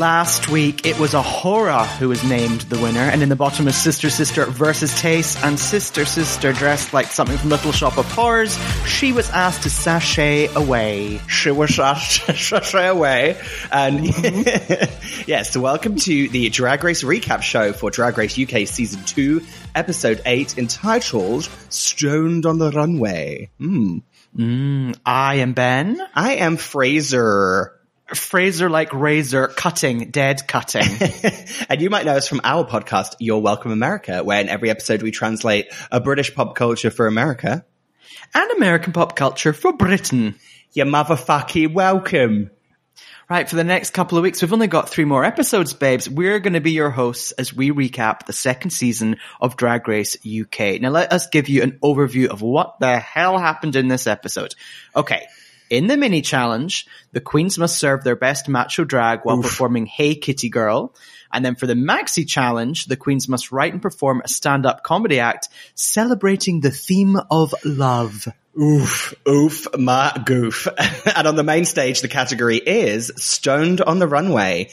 last week it was A'Whora who was named the winner, and in the bottom is Sister Sister versus Tayce, and Sister Sister dressed like something from Little Shop of Horrors. She was asked to sashay away. She was sashay away. And yes, so welcome to the Drag Race recap show for Drag Race UK Season 2, Episode 8, entitled Stoned on the Runway. Hmm. Mm, I am Ben. I am Frazer. Frazer like razor cutting, dead cutting. and you might know us from our podcast, You're Welcome America, where in every episode we translate a British pop culture for America. And American pop culture for Britain. You motherfucking welcome. Right, for the next couple of weeks, we've only got three more episodes, babes. We're going to be your hosts as we recap the second season of Drag Race UK. Now let us give you an overview of what the hell happened in this episode. Okay. In the mini challenge, the queens must serve their best macho drag while Oof. performing Hey Kitty Girl. And then for the maxi challenge, the queens must write and perform a stand-up comedy act celebrating the theme of love. Oof, oof, ma goof. and on the main stage, the category is Stoned on the Runway.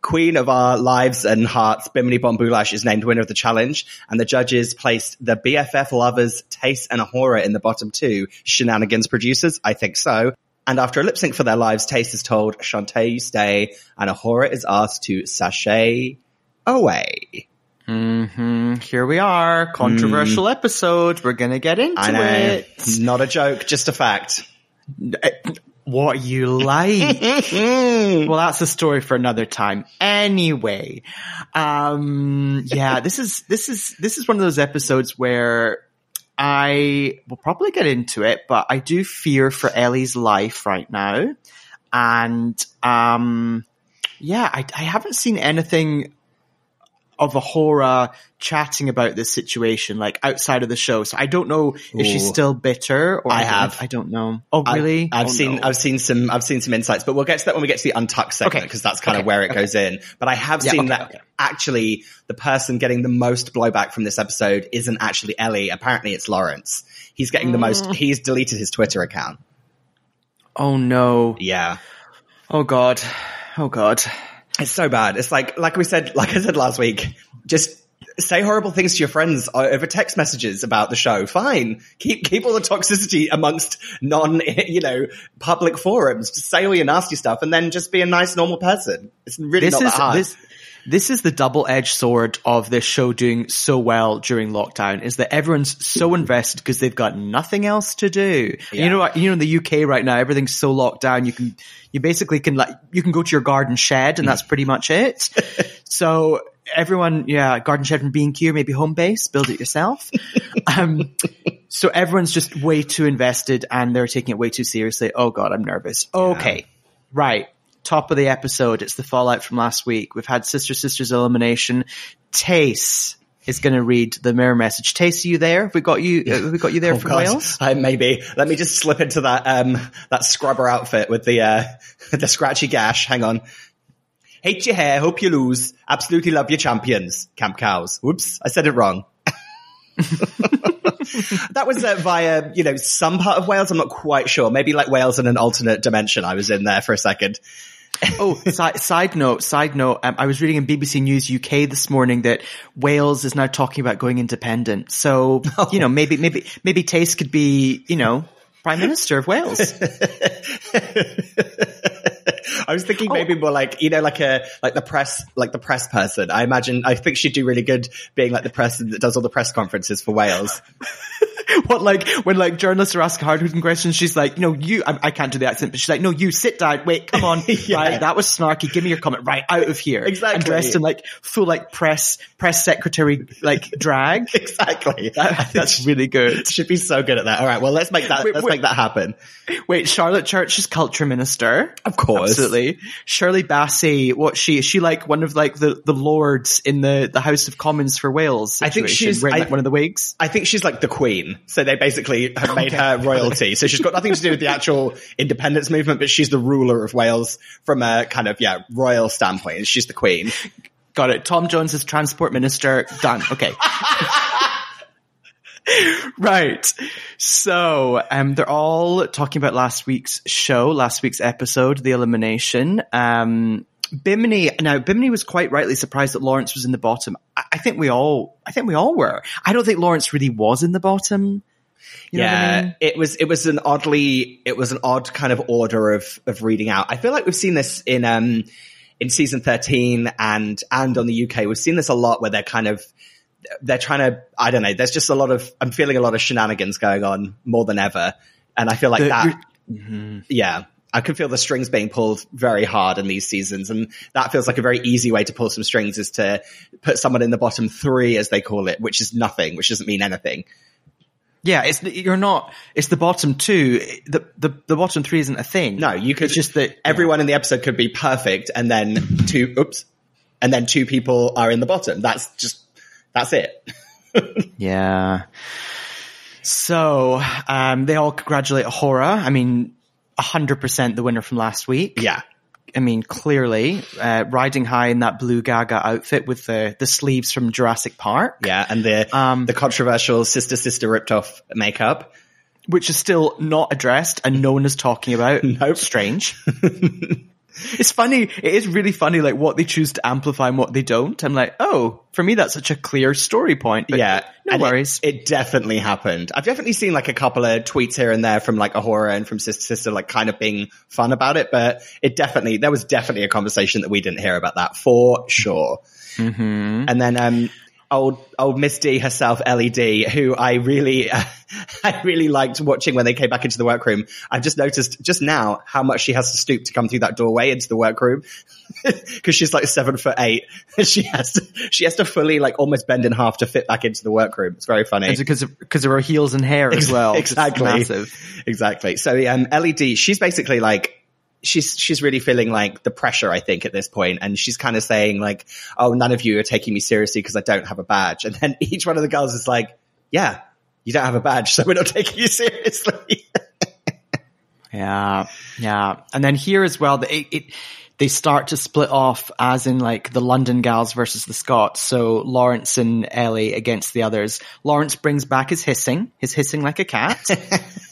Queen of our lives and hearts, Bimini Bon Boulash is named winner of the challenge, and the judges placed the BFF lovers Tayce and A'Whora in the bottom two. Shenanigans producers, I think so. And after a lip sync for their lives, Tayce is told, Shantay, you stay, and A'Whora is asked to sashay away. Mm-hmm. Here we are. Controversial mm. episode. We're gonna get into it. Not a joke, just a fact. What you like. well, that's a story for another time. Anyway, um, yeah, this is, this is, this is one of those episodes where I will probably get into it, but I do fear for Ellie's life right now. And, um, yeah, I, I haven't seen anything of A'Whora chatting about this situation, like outside of the show. So I don't know if Ooh. she's still bitter or I have. I don't know. Oh, really? I, have oh, seen, no. I've seen some, I've seen some insights, but we'll get to that when we get to the untucked segment because okay. that's kind okay. of where it okay. goes in. But I have yeah, seen that actually the person getting the most blowback from this episode isn't actually Ellie. Apparently it's Lawrence. He's getting mm. the most, mm. he's deleted his Twitter account. Oh no. Yeah. Oh God. Oh God. It's so bad. It's like, like we said, like I said last week, just say horrible things to your friends over text messages about the show. Fine. Keep, keep all the toxicity amongst non, you know, public forums. Just say all your nasty stuff and then just be a nice, normal person. It's really this not is, that hard. This, this is the double-edged sword of this show doing so well during lockdown is that everyone's so invested because they've got nothing else to do. Yeah. You know what? You know, in the UK right now, everything's so locked down. You can, you basically can like, you can go to your garden shed and that's pretty much it. so everyone, yeah, garden shed from B&Q, maybe Homebase, build it yourself. um, so everyone's just way too invested and they're taking it way too seriously. Oh God, I'm nervous. Okay. Right top of the episode. It's the fallout from last week. We've had Sister Sister's elimination. Tayce is going to read the mirror message. Tayce, are you there? Have we got you? Have we got you there oh, from God. Wales? I maybe. Let me just slip into that um that scrubber outfit with the uh the scratchy gash. Hang on. Hate your hair. Hope you lose. Absolutely love your champions. Camp cows. Whoops, I said it wrong. that was uh, via, you know, some part of Wales. I'm not quite sure. Maybe like Wales in an alternate dimension. I was in there for a second. oh, side, side note, side note. Um, I was reading in BBC News UK this morning that Wales is now talking about going independent. So, oh. you know, maybe, maybe, maybe Tayce could be, you know, Prime Minister of Wales. I was thinking oh. maybe oh. more like, you know, like a, like the press, like the press person. I imagine, I think she'd do really good being like the person that does all the press conferences for Wales. what like when like journalists are asking hard hitting questions, she's like, no, you. I, I, can't do the accent, but she's like, no, you sit down. Wait, come on. yeah. Right, that was snarky. Give me your comment. Right out of here. Exactly. And dressed in like full like press press secretary like drag. exactly. That, that's really good. Should be so good at that. All right. Well, let's make that. Wait, let's wait, make that happen. Wait, Charlotte Church is culture minister. Of course. Absolutely. Shirley Bassey. What she? Is she like one of like the the lords in the the House of Commons for Wales? I think she's wearing, like, one of the wigs. I think she's like the queen. So they basically have made her royalty. So she's got nothing to do with the actual independence movement, but she's the ruler of Wales from a kind of, yeah, royal standpoint. She's the queen. Got it. Tom Jones is transport minister. Done. Okay. right. So, um, they're all talking about last week's show, last week's episode, the elimination. Um, Bimini, now Bimini was quite rightly surprised that Lawrence was in the bottom. I, I think we all, I think we all were. I don't think Lawrence really was in the bottom. You know what I yeah, mean? it was it was an oddly it was an odd kind of order of of reading out. I feel like we've seen this in um in season thirteen and and on the UK. We've seen this a lot where they're kind of they're trying to I don't know. There's just a lot of I'm feeling a lot of shenanigans going on more than ever, and I feel like The- that. you're- mm-hmm. Yeah. I can feel the strings being pulled very hard in these seasons, and that feels like a very easy way to pull some strings is to put someone in the bottom three, as they call it, which is nothing, which doesn't mean anything. Yeah, it's you're not. It's the bottom two. The the the bottom three isn't a thing. No, you could It's just that everyone in the episode could be perfect, and then two, oops, and then two people are in the bottom. That's just that's it. Yeah. So um, they all congratulate Hora. I mean, hundred percent the winner from last week. Yeah, I mean, clearly uh, riding high in that blue Gaga outfit with the the sleeves from Jurassic Park, yeah, and the Um, the controversial sister sister ripped off makeup. which is still not addressed and no one is talking about. Nope. Strange. it's funny. It is really funny, like what they choose to amplify and what they don't. I'm like, oh, for me, that's such a clear story point. But yeah, no and it- worries. It, definitely happened. I've definitely seen like a couple of tweets here and there from like A'Whora and from sister sister, like kind of being fun about it. But it definitely there was definitely a conversation that we didn't hear about that for sure. hmm And then um old old Miss D herself, Ellie D, who I really I really liked watching when they came back into the workroom. I've just noticed just now how much she has to stoop to come through that doorway into the workroom. Cause she's like seven foot eight. she has to she has to fully like almost bend in half to fit back into the workroom. It's very funny. It's because of, because of her heels and hair as well. Exactly. Exactly. So um, Ellie D, she's basically like she's she's really feeling like the pressure. I think at this point, and she's kind of saying like, "Oh, none of you are taking me seriously because I don't have a badge." And then each one of the girls is like, "Yeah, you don't have a badge, so we're not taking you seriously." Yeah, yeah. And then here as well, it, it they start to split off as in like the London gals versus the Scots. So Lawrence and Ellie against the others. Lawrence brings back his hissing, his hissing like a cat.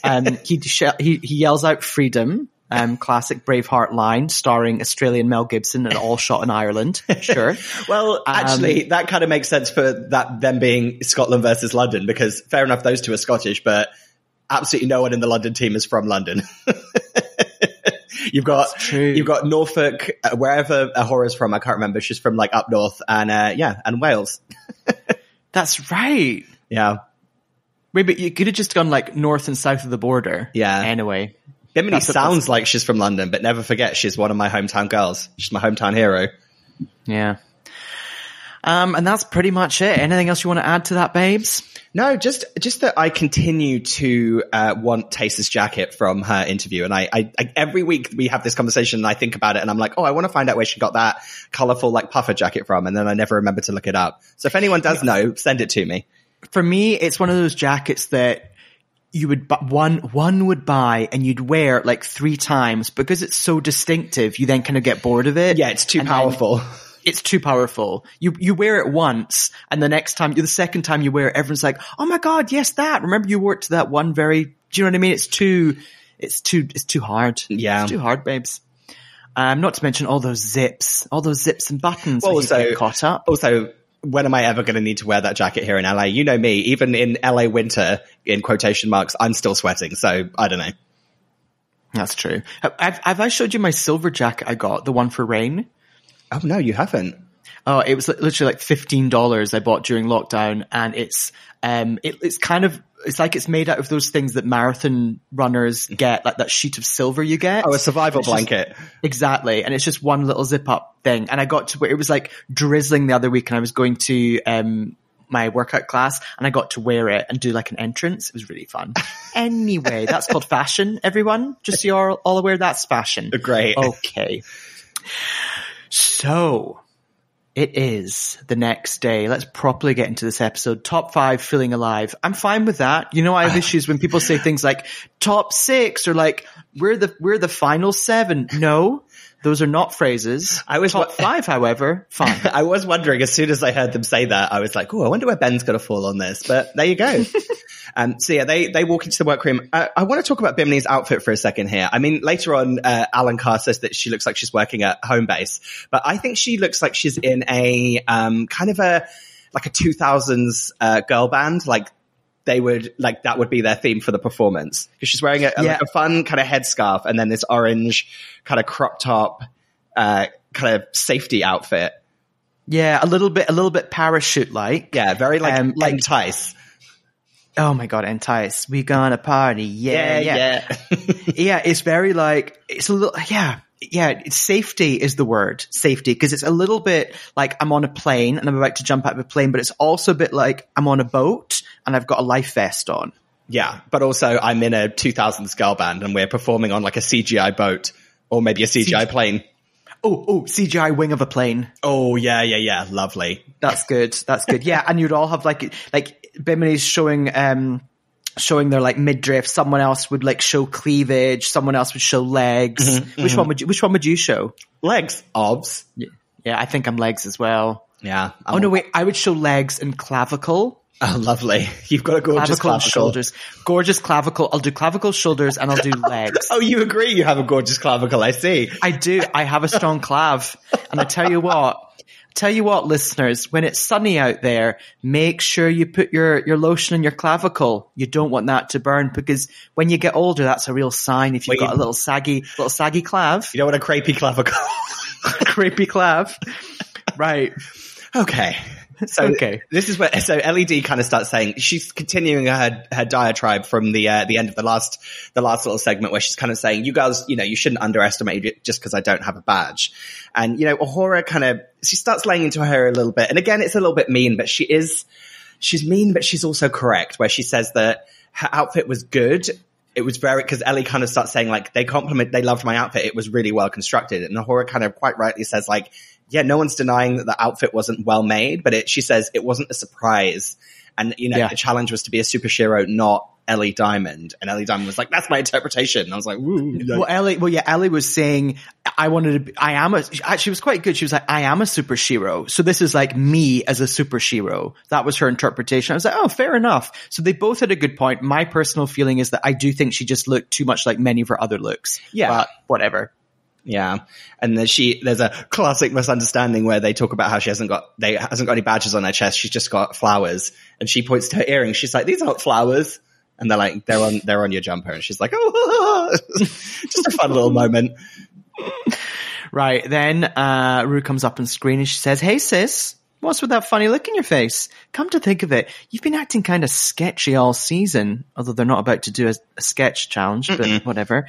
um, he, sh- he he yells out freedom. Um, classic Braveheart line starring Australian Mel Gibson and all shot in Ireland. Sure. well, actually, that kind of makes sense for that them being Scotland versus London because fair enough, those two are Scottish, but absolutely no one in the London team is from London. You've got true. you've got Norfolk, uh, wherever A'Whora's from. I can't remember. She's from like up north, and uh, yeah, and Wales. That's right. Yeah, Maybe you could have just gone like north and south of the border. Yeah. Anyway. Bimini That's- sounds like she's from London, but never forget she's one of my hometown girls. She's my hometown hero. Yeah. Um, and that's pretty much it. Anything else you want to add to that, babes? No, just just that I continue to uh, want Tayce's jacket from her interview, and I, I, I every week we have this conversation, and I think about it, and I'm like, oh, I want to find out where she got that colorful like puffer jacket from, and then I never remember to look it up. So if anyone does know, send it to me. For me, it's one of those jackets that you would, bu- one, one would buy and you'd wear like three times because it's so distinctive. You then kind of get bored of it. Yeah, it's too powerful. it's too powerful. You you wear it once, and the next time, you the second time you wear it, everyone's like, "Oh my god, yes, that." Remember, you wore it to that one very. Do you know what I mean? It's too, it's too, it's too hard. Yeah. it's too hard, babes. Um, not to mention all those zips, all those zips and buttons. Well, that you so- get caught up. Also, when am I ever going to need to wear that jacket here in LA? You know me, even in LA winter, in quotation marks, I'm still sweating. So I don't know. That's true. Have, have, have I showed you my silver jacket I got, the one for rain? Oh no, you haven't. Oh, it was literally like fifteen dollars I bought during lockdown, and it's um, it, it's kind of it's like it's made out of those things that marathon runners get, like that sheet of silver you get. Oh, a survival It's just- blanket. Exactly, and it's just one little zip up thing. And I got to where it was like drizzling the other week, and I was going to um my workout class, and I got to wear it and do like an entrance. It was really fun. anyway, that's called fashion. Everyone, just so you're all aware, that's fashion. Great. Okay. So it is the next day. Let's properly get into this episode. Top five feeling alive. I'm fine with that. You know, I have issues when people say things like top six or like we're the we're the final seven. No, Those are not phrases. I was top five, however, fine. I was wondering as soon as I heard them say that, I was like, oh, I wonder where Ben's going to fall on this. But there you go. um, so yeah, they, they walk into the workroom. Uh, I want to talk about Bimini's outfit for a second here. I mean, later on, uh, Alan Carr says that she looks like she's working at Homebase, but I think she looks like she's in a, um, kind of a, like a 2000s, uh, girl band, like they would like that would be their theme for the performance because she's wearing a, Yeah. like a fun kind of headscarf and then this orange kind of crop top, uh, kind of safety outfit. Yeah, a little bit, a little bit parachute like. Yeah, very like Um, like- entice. Oh my god, entice. We gonna party. Yeah, yeah. yeah. yeah, it's very like it's a little yeah. Yeah, safety is the word. Safety because it's a little bit like I'm on a plane and I'm about to jump out of a plane, but it's also a bit like I'm on a boat and I've got a life vest on. yeah, but also I'm in a 2000s girl band and we're performing on like a CGI boat or maybe a CGI CGI. plane. Oh, oh, CGI wing of a plane. Oh yeah, yeah, yeah, lovely. That's good. That's good. Yeah, and you'd all have like like Bimini's showing um showing their like midriff. Someone else would like show cleavage. Someone else would show legs. Mm-hmm, which mm-hmm. one would you? Which one would you show? Legs, obs. Yeah, yeah. I think I'm legs as well. Yeah. Oh no, wait. I would show legs and clavicle. Oh, lovely. You've got a gorgeous Clavicle, clavicle. and shoulders. Gorgeous clavicle. I'll do clavicle, shoulders, and I'll do legs. Oh, you agree? You have a gorgeous clavicle. I see. I do. I have a strong clav. And I tell you what, tell you what, listeners, when it's sunny out there, make sure you put your, your lotion in your clavicle. You don't want that to burn because when you get older, that's a real sign if you've Well, got a little saggy, little saggy clav, You don't want a crepey clavicle. creepy clav. Right. Okay. So Okay. this is where so Ellie D kind of starts saying she's continuing her her diatribe from the uh, the end of the last the last little segment where she's kind of saying you guys you know you shouldn't underestimate it just because I don't have a badge. And you know A'Whora kind of she starts laying into her a little bit. And again it's a little bit mean but she is she's mean but she's also correct where she says that her outfit was good. It was very because Ellie kind of starts saying like they compliment they loved my outfit. It was really well constructed. And A'Whora kind of quite rightly says like yeah no one's denying that the outfit wasn't well made but it she says it wasn't a surprise and you know Yeah. the challenge was to be a super hero not Ellie Diamond and Ellie Diamond was like that's my interpretation and I was like Woo, Well, Ellie, well, yeah, Ellie was saying, I wanted to be, I am a, she was quite good. She was like, I am a super hero. So this is like me as a super hero. That was her interpretation. I was like, oh, fair enough. So they both had a good point. My personal feeling is that I do think she just looked too much like many of her other looks. Yeah. But whatever. Yeah. And then she, there's a classic misunderstanding where they talk about how she hasn't got, they hasn't got any badges on her chest. She's just got flowers. And she points to her earrings. She's like, these aren't flowers. And they're like, they're on, they're on your jumper. And she's like, oh, just a fun little moment. Right. Then, uh, Ru comes up on screen and she says, Hey sis, what's with that funny look in your face? Come to think of it, you've been acting kind of sketchy all season, although they're not about to do a, a sketch challenge, but whatever.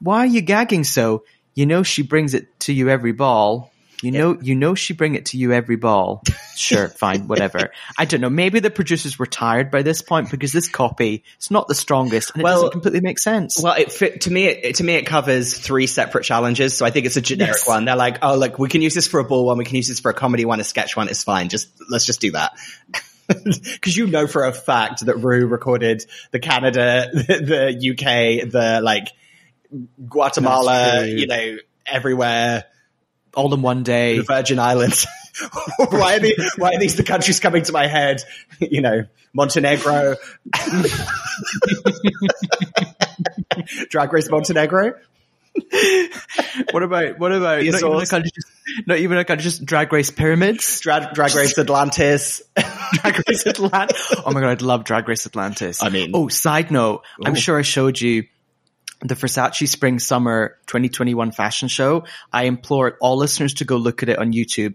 Why are you gagging so? You know she brings it to you every ball. You know, you know she bring it to you every ball. Sure, fine, whatever. I don't know. Maybe the producers were tired by this point because this copy is not the strongest and it Well- doesn't completely make sense. Well, it fit, to me, it, to me, it covers three separate challenges. So I think it's a generic Yes. one. They're like, oh, look, we can use this for a ball one. We can use this for a comedy one, a sketch one. It's fine. Just, let's just do that. Cause you know for a fact that Ru recorded the Canada, the, the UK, the like Guatemala, you know, everywhere, all in one day. the Virgin Islands. why are why are these the countries coming to my head? You know, Montenegro, Drag Race Montenegro. What about what about The not even, a country, just, not even a country, just drag race pyramids? Drag, Drag Race Atlantis. Drag race Atlantis. Oh my god, I'd love Drag Race Atlantis. I mean- oh, side note, I'm sure I showed you the Versace Spring Summer 2021 fashion show. I implore all listeners to go look at it on YouTube.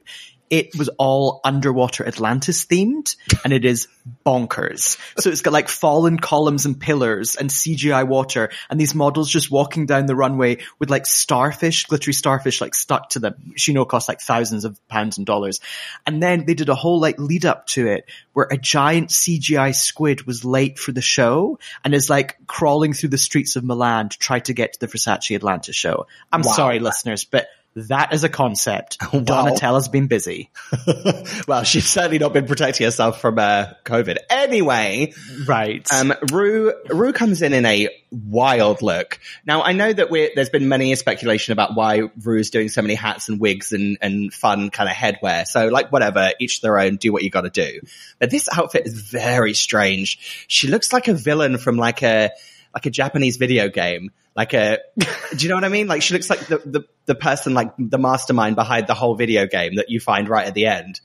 It was all underwater Atlantis themed and it is bonkers. So it's got like fallen columns and pillars and CGI water and these models just walking down the runway with like starfish, glittery starfish like stuck to them, which you know cost like thousands of pounds and dollars. And then they did a whole like lead up to it where a giant CGI squid was late for the show and is like crawling through the streets of Milan to try to get to the Versace Atlanta show. I'm Wow. sorry listeners, but that is a concept. Wow. Donatella's been busy. well, she's certainly not been protecting herself from uh, COVID. Anyway, Right. um, Ru Ru comes in in a wild look. Now, I know that we're, there's been many speculation about why Ru's doing so many hats and wigs and, and fun kind of headwear. So, like, whatever, each their own. Do what you got to do. But this outfit is very strange. She looks like a villain from like a like a Japanese video game. Like a, do you know what I mean? Like she looks like the, the, the person, like the mastermind behind the whole video game that you find right at the end.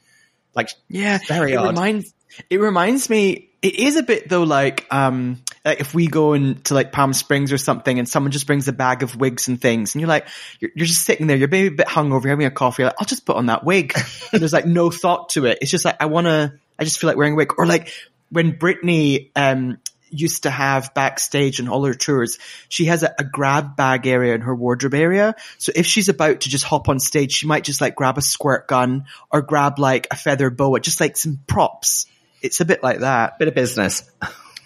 Like, Yeah, Very it odd. Reminds, it reminds me. It is a bit though, like um, like if we go into like Palm Springs or something, and someone just brings a bag of wigs and things, and you're like, you're, you're just sitting there, you're maybe a bit hungover, you're having a coffee, you're like, I'll just put on that wig. And there's like no thought to it. It's just like I want to. I just feel like wearing a wig, or like when Britney um used to have backstage on all her tours, she has a, a grab bag area in her wardrobe area. So if she's about to just hop on stage, she might just like grab a squirt gun or grab like a feather boa, just like some props. It's a bit like that. bit of business.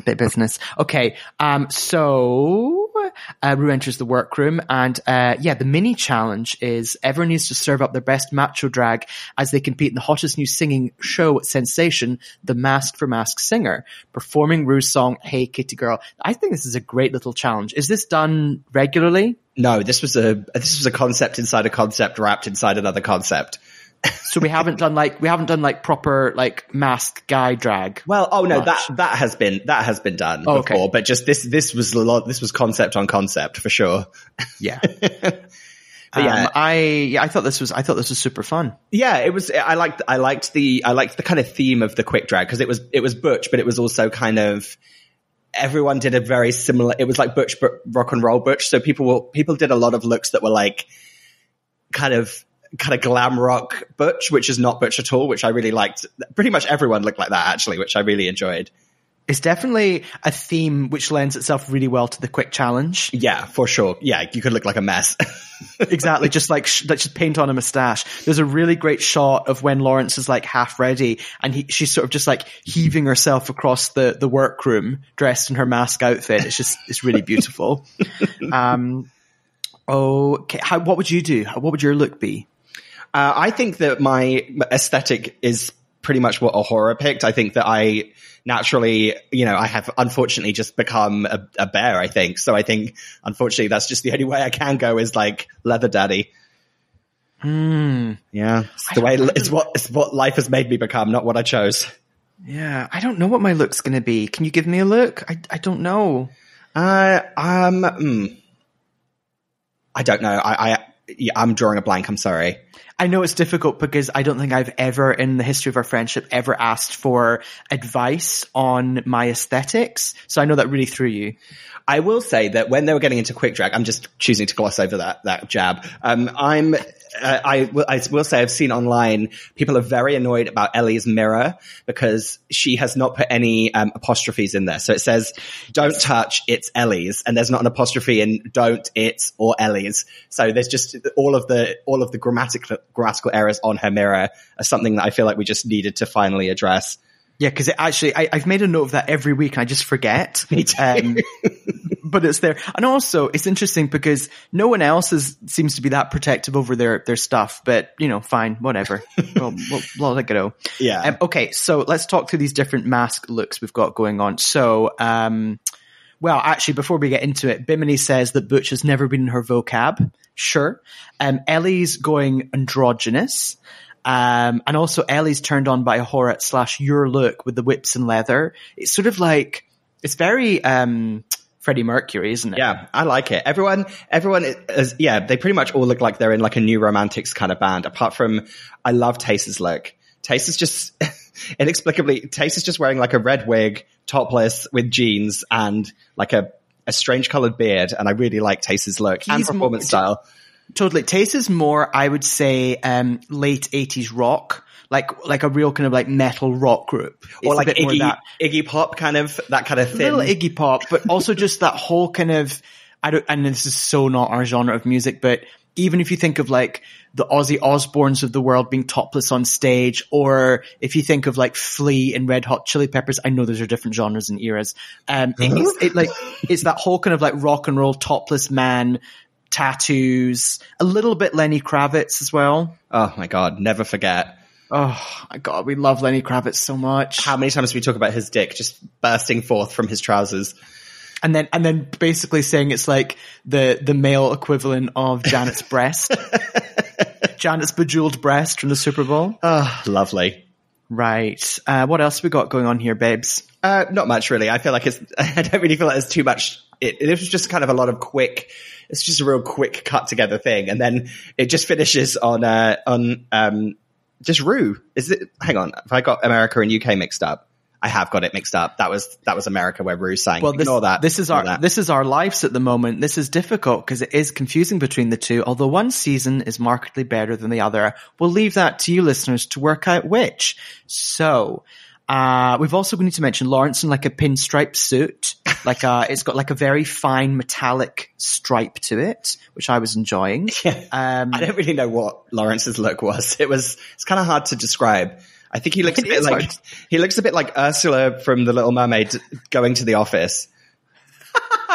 Bit of business. Okay. Um, so, uh, Ru enters the workroom and, uh, yeah, the mini challenge is everyone needs to serve up their best macho drag as they compete in the hottest new singing show sensation, The Mask for Mask Singer, performing Ru's song, Hey Kitty Girl. I think this is a great little challenge. Is this done regularly? No, this was a, this was a concept inside a concept wrapped inside another concept. So we haven't done like, we haven't done like proper like mask guy drag. Well, oh no, Much. that, that has been, that has been done Oh, okay. before, but just this, this was a lot, this was concept on concept for sure. Yeah. But yeah. Um, I, yeah, I thought this was, I thought this was super fun. Yeah, it was. I liked. I liked the. I liked the kind of theme of the quick drag because it was. It was butch, but it was also kind of. Everyone did a very similar. It was like butch, but rock and roll butch. So people were. People did a lot of looks that were like, kind of. Kind of glam rock butch, which is not butch at all, which I really liked. Pretty much everyone looked like that actually, which I really enjoyed. It's definitely a theme which lends itself really well to the quick challenge. Yeah, for sure. Yeah, you could look like a mess. exactly, just like sh- just paint on a mustache. There's a really great shot of when Lawrence is like half ready, and he, she's sort of just like heaving herself across the the workroom, dressed in her mask outfit. It's just it's really beautiful. um, okay, how, what would you do? What would your look be? Uh, I think that my aesthetic is pretty much what A'Whora picked. I think that I naturally, you know, I have unfortunately just become a, a bear, I think. So I think, unfortunately, that's just the only way I can go is like leather daddy. Hmm. Yeah. It's the way, it's what, it's what life has made me become, not what I chose. Yeah, I don't know what my look's gonna be. Can you give me a look? I I don't know. Uh, um, mm, I don't know. I, I, yeah, I'm drawing a blank. I'm sorry. I know it's difficult because I don't think I've ever in the history of our friendship ever asked for advice on my aesthetics. So I know that really threw you. I will say that when they were getting into quick drag, I'm just choosing to gloss over that that jab. Um, I'm. Uh, I, will, I will say I've seen online people are very annoyed about Ellie's mirror because she has not put any um, apostrophes in there. So it says "Don't touch, it's Ellie's," and there's not an apostrophe in "Don't," "It's," or "Ellie's." So there's just all of the all of the grammatical grammatical errors on her mirror are something that I feel like we just needed to finally address. Yeah, because it actually, I, I've made a note of that every week and I just forget. Um, but it's there. And also, it's interesting because no one else is, seems to be that protective over their, their stuff. But, you know, fine, whatever. we'll, we'll, we'll let it go. Yeah. Um, okay, so let's talk through these different mask looks we've got going on. So, um, well, actually, before we get into it, Bimini says that Butch has never been in her vocab. Sure. Um, Ellie's going androgynous. Um, and also Ellie's turned on by A'Whora slash your look with the whips and leather. It's sort of like, it's very, um, Freddie Mercury, isn't it? Yeah, I like it. Everyone, everyone is, yeah, they pretty much all look like they're in like a new romantics kind of band, apart from, I love Tayce's look. Tayce is just, inexplicably, Tayce is just wearing like a red wig, topless with jeans and like a, a strange colored beard. And I really like Tayce's look and performance more- style. Totally. Tayce is more, I would say, um, late eighties rock. Like, like a real kind of like metal rock group. It's Or a like Iggy, that. Iggy Pop kind of, that kind of a little Iggy Pop, but also just that whole kind of, I don't, and this is so not our genre of music, but even if you think of like the Ozzy Osbournes of the world being topless on stage, or if you think of like Flea and Red Hot Chili Peppers, I know those are different genres and eras. Um, it- it's, it like, it's that whole kind of like rock and roll topless man, tattoos, a little bit Lenny Kravitz as well. Oh my god, never forget. Oh my god, we love Lenny Kravitz so much. How many times do we talk about his dick just bursting forth from his trousers? and then and then basically saying it's like the the male equivalent of Janet's breast, Janet's bejeweled breast from the Super Bowl. Oh, lovely. Right. Uh, what else we got going on here, babes? Uh, not much really. I feel like it's. I don't really feel like there's too much. It, it was just kind of a lot of quick. It's just a real quick cut together thing, and then it just finishes on uh, on um, just Ru. Is it? Hang on, have I got America and UK mixed up? I have got it mixed up. That was that was America where Ru sang. Well, this, Ignore that. This is Ignore our that. this is our lives at the moment. This is difficult because it is confusing between the two. Although one season is markedly better than the other, we'll leave that to you listeners to work out which. So. Uh, we've also need to mention Lawrence in like a pinstripe suit. Like, uh, it's got like a very fine metallic stripe to it, which I was enjoying. Yeah. Um, I don't really know what Lawrence's look was. It was it's kind of hard to describe. I think he looks a bit like hard. he looks a bit like Ursula from The Little Mermaid going to the office.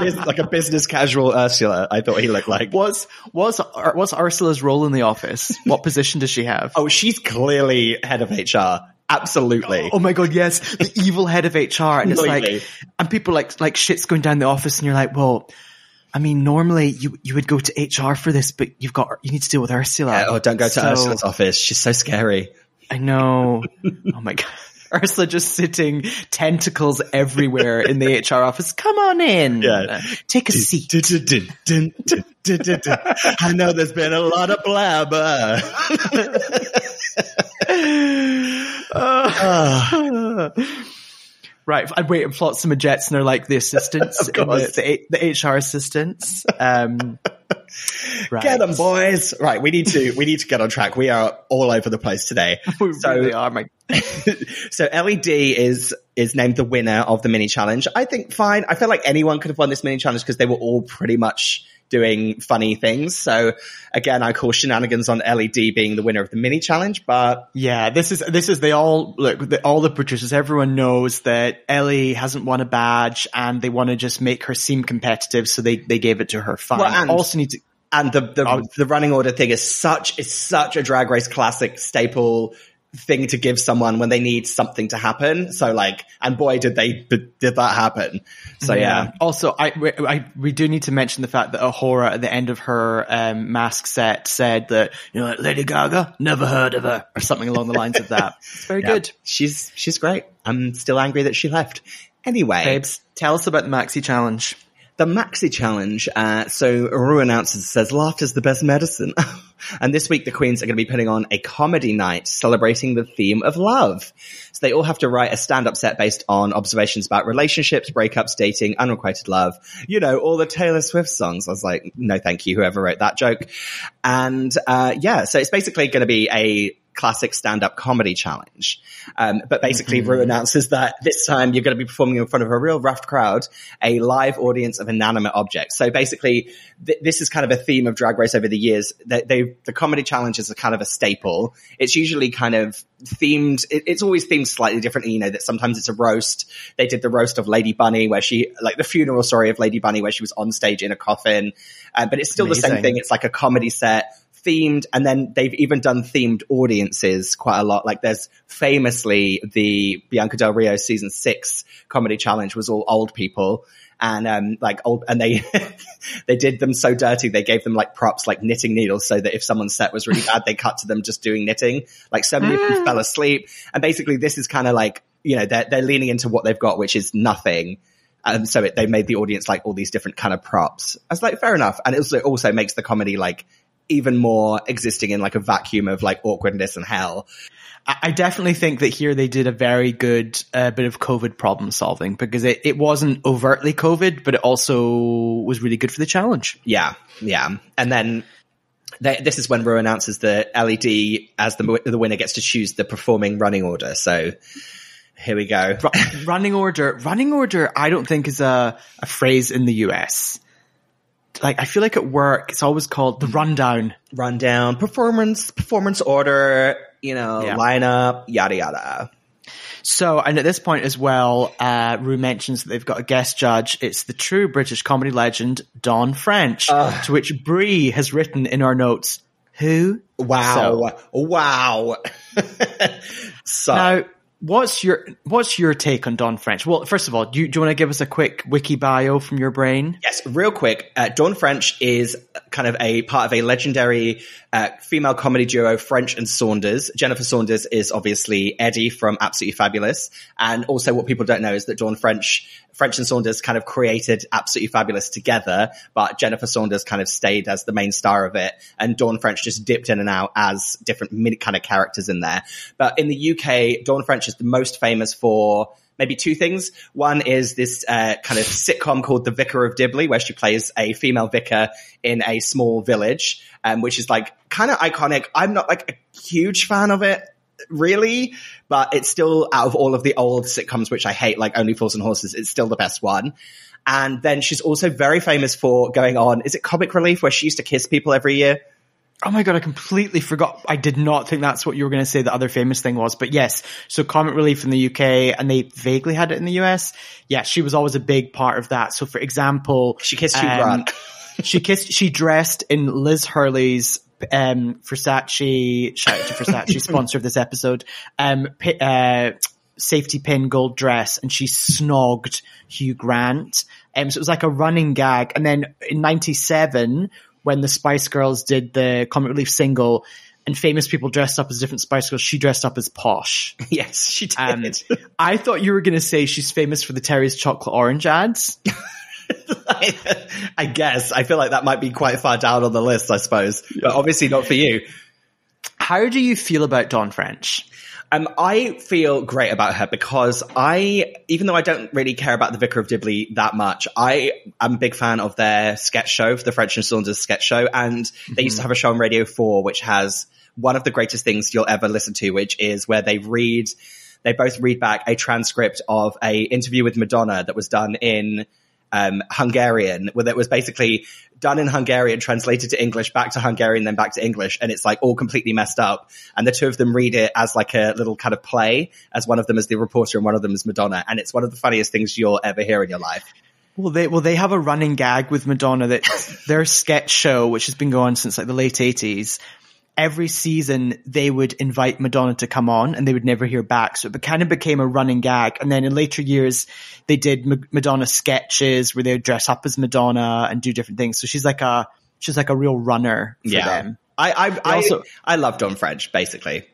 like a business casual Ursula. I thought he looked like. was, was, was Ursula's role in the office? What position does she have? Oh, she's clearly head of HR. Absolutely. Oh my god, yes, the evil head of HR, and it's like, and people like like shit's going down the office, and you're like, well, I mean, normally you you would go to HR for this, but you've got you need to deal with Ursula. Yeah, oh, don't go to So- Ursula's office. She's so scary. I know. oh my god. Ursula just sitting tentacles everywhere in the HR office. Come on in. Yeah. Uh, Take a seat. I know there's been a lot of blabber. Right, I'd wait and plot Flotsam and Jetsam are like the assistants, the, the, the HR assistants. Um, right. Get them, boys! Right, we need to we need to get on track. We are all over the place today. We So really are, my so Ellie D is is named the winner of the mini challenge. I think fine. I feel like anyone could have won this mini challenge because they were all pretty much doing funny things. So again, I call shenanigans on Ellie D being the winner of the mini challenge, but Yeah, this is this is they all look the, all the producers. Everyone knows that Ellie hasn't won a badge, and they want to just make her seem competitive, so they they gave it to her. Fine. Well, and- also need to and the the, Oh. the running order thing is such is such a drag race classic staple thing to give someone when they need something to happen. So like, and boy, did they did that happen. So yeah. Also, I, we- I we do need to mention the fact that A'Whora at the end of her um, mask set said that you know like, Lady Gaga never heard of her or something along the lines of that. It's very Yeah. good. She's she's great. I'm still angry that she left. Anyway, Babes, tell us about the Maxi Challenge. The Maxi Challenge. Uh, so Ru announces says laughter's the best medicine, and this week the Queens are going to be putting on a comedy night celebrating the theme of love. So they all have to write a stand-up set based on observations about relationships, breakups, dating, unrequited love. You know, all the Taylor Swift songs. I was like, no, thank you, whoever wrote that joke. And uh, yeah, so it's basically going to be a classic stand-up comedy challenge. Um, but basically, Ru announces that this time you're going to be performing in front of a real rough crowd, a live audience of inanimate objects. So basically, th- this is kind of a theme of Drag Race over the years. They, they, the comedy challenges are kind of a staple. It's usually kind of themed. It, it's always themed slightly differently. You know that sometimes it's a roast. They did the roast of Lady Bunny, where she like the funeral story of Lady Bunny, where she was on stage in a coffin. Uh, but it's still the same thing. It's like a comedy set themed and then they've even done themed audiences quite a lot. Like there's famously the bianca del rio season six comedy challenge was all old people. And um like old and they they did them so dirty they gave them like props like knitting needles so that if someone's set was really bad they cut to them just doing knitting. Like so many of them fell asleep. And basically this is kind of like you know they're, they're leaning into what they've got which is nothing. And so it, they made the audience like all these different kind of props. I was like, fair enough. And it also, also makes the comedy like even more existing in like a vacuum of like awkwardness and hell. I definitely think that here they did a very good uh, bit of COVID problem solving because it, it wasn't overtly COVID, but it also was really good for the challenge. Yeah. Yeah. And then they, this is when Ru announces the Ellie D as the, the winner gets to choose the performing running order. So here we go. Ru- running order, running order, I don't think is a, a phrase in the US. Like, I feel like at work, it's always called the rundown. Rundown, performance, performance order, you know, Yeah. lineup, yada, yada. So, and at this point as well, uh, Ru mentions that they've got a guest judge. It's the true British comedy legend, Dawn French, to which Brie has written in our notes, who? Wow. So- wow. so, Now, what's your, what's your take on Dawn French? Well, first of all, do you, do you want to give us a quick wiki bio from your brain? Yes, real quick. Uh, Dawn French is kind of a part of a legendary uh, female comedy duo, French and Saunders. Jennifer Saunders is obviously Eddie from Absolutely Fabulous. And also what people don't know is that Dawn French, French and Saunders kind of created Absolutely Fabulous together, but Jennifer Saunders kind of stayed as the main star of it. And Dawn French just dipped in and out as different mini kind of characters in there. But in the UK, Dawn French is the most famous for maybe two things. One is this uh, kind of sitcom called The Vicar of Dibley, where she plays a female vicar in a small village, um, which is like kind of iconic. I'm not like a huge fan of it, really, but it's still out of all of the old sitcoms, which I hate, like Only Fools and Horses, it's still the best one. And then she's also very famous for going on, is it Comic Relief, where she used to kiss people every year? Oh my god, I completely forgot. I did not think that's what you were going to say the other famous thing was, but yes. So Comic Relief in the UK and they vaguely had it in the US. Yeah, she was always a big part of that. So for example, She kissed Hugh um, Grant. she kissed, she dressed in Liz Hurley's, um, Versace, shout out to Versace, sponsor of this episode, um, uh, safety pin gold dress and she snogged Hugh Grant. Um, so it was like a running gag. And then in 97, when the Spice Girls did the Comic Relief single and famous people dressed up as different Spice Girls, she dressed up as posh. yes, she did. Um, I thought you were going to say she's famous for the Terry's chocolate orange ads. I guess. I feel like that might be quite far down on the list, I suppose. But obviously not for you. How do you feel about Dawn French? Um, I feel great about her because I, even though I don't really care about the Vicar of Dibley that much, I am a big fan of their sketch show, the French and Saunders sketch show. And they used to have a show on Radio 4, which has one of the greatest things you'll ever listen to, which is where they read, they both read back a transcript of a interview with Madonna that was done in um, Hungarian, where it was basically done in Hungarian, translated to English, back to Hungarian, then back to English, and it's like all completely messed up. And the two of them read it as like a little kind of play, as one of them is the reporter and one of them is Madonna, and it's one of the funniest things you'll ever hear in your life. Well, they well they have a running gag with Madonna that their sketch show, which has been going since like the late eighties. Every season, they would invite Madonna to come on, and they would never hear back. So it kind of became a running gag. And then in later years, they did M- Madonna sketches where they would dress up as Madonna and do different things. So she's like a she's like a real runner for them. I I I, also- I love Dawn French, basically.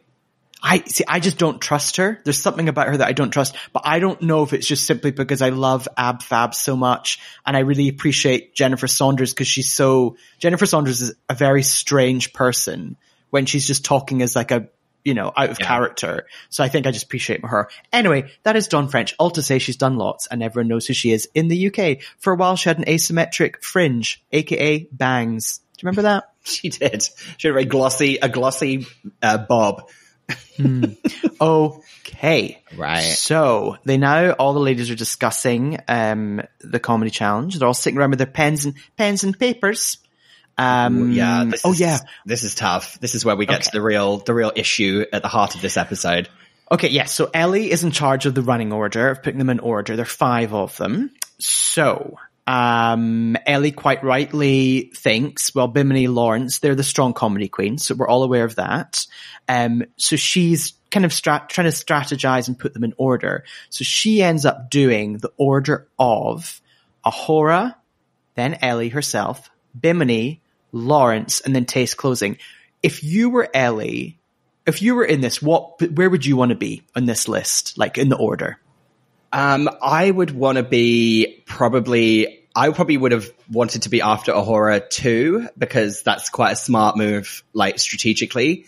I see. I just don't trust her. There's something about her that I don't trust, but I don't know if it's just simply because I love Ab Fab so much, and I really appreciate Jennifer Saunders because she's so. Jennifer Saunders is a very strange person when she's just talking as like a you know out of Yeah. character. So I think I just appreciate her. Anyway, that is Dawn French. All to say, she's done lots, and everyone knows who she is in the UK. For a while, she had an asymmetric fringe, aka bangs. Do you remember that? She did. She had a very glossy, a glossy uh, bob. Okay. Right. So they now all the ladies are discussing um the comedy challenge. They're all sitting around with their pens and pens and papers. Um Yeah. This oh is, yeah. This is tough. This is where we get Okay. to the real, the real issue at the heart of this episode. Okay, yes. So Ellie is in charge of the running order, of putting them in order. There are five of them. So, um, Ellie quite rightly thinks, well, Bimini Lawrence, they're the strong comedy queens. So we're all aware of that. Um, so she's kind of strat- trying to strategize and put them in order. So she ends up doing the order of A'Whora, then Ellie herself, Bimini, Lawrence, and then Tayce Closing. If you were Ellie, if you were in this, what, where would you want to be on this list? Like in the order? Um, I would want to be probably. I probably would have wanted to be after A'Whora too, because that's quite a smart move, like strategically.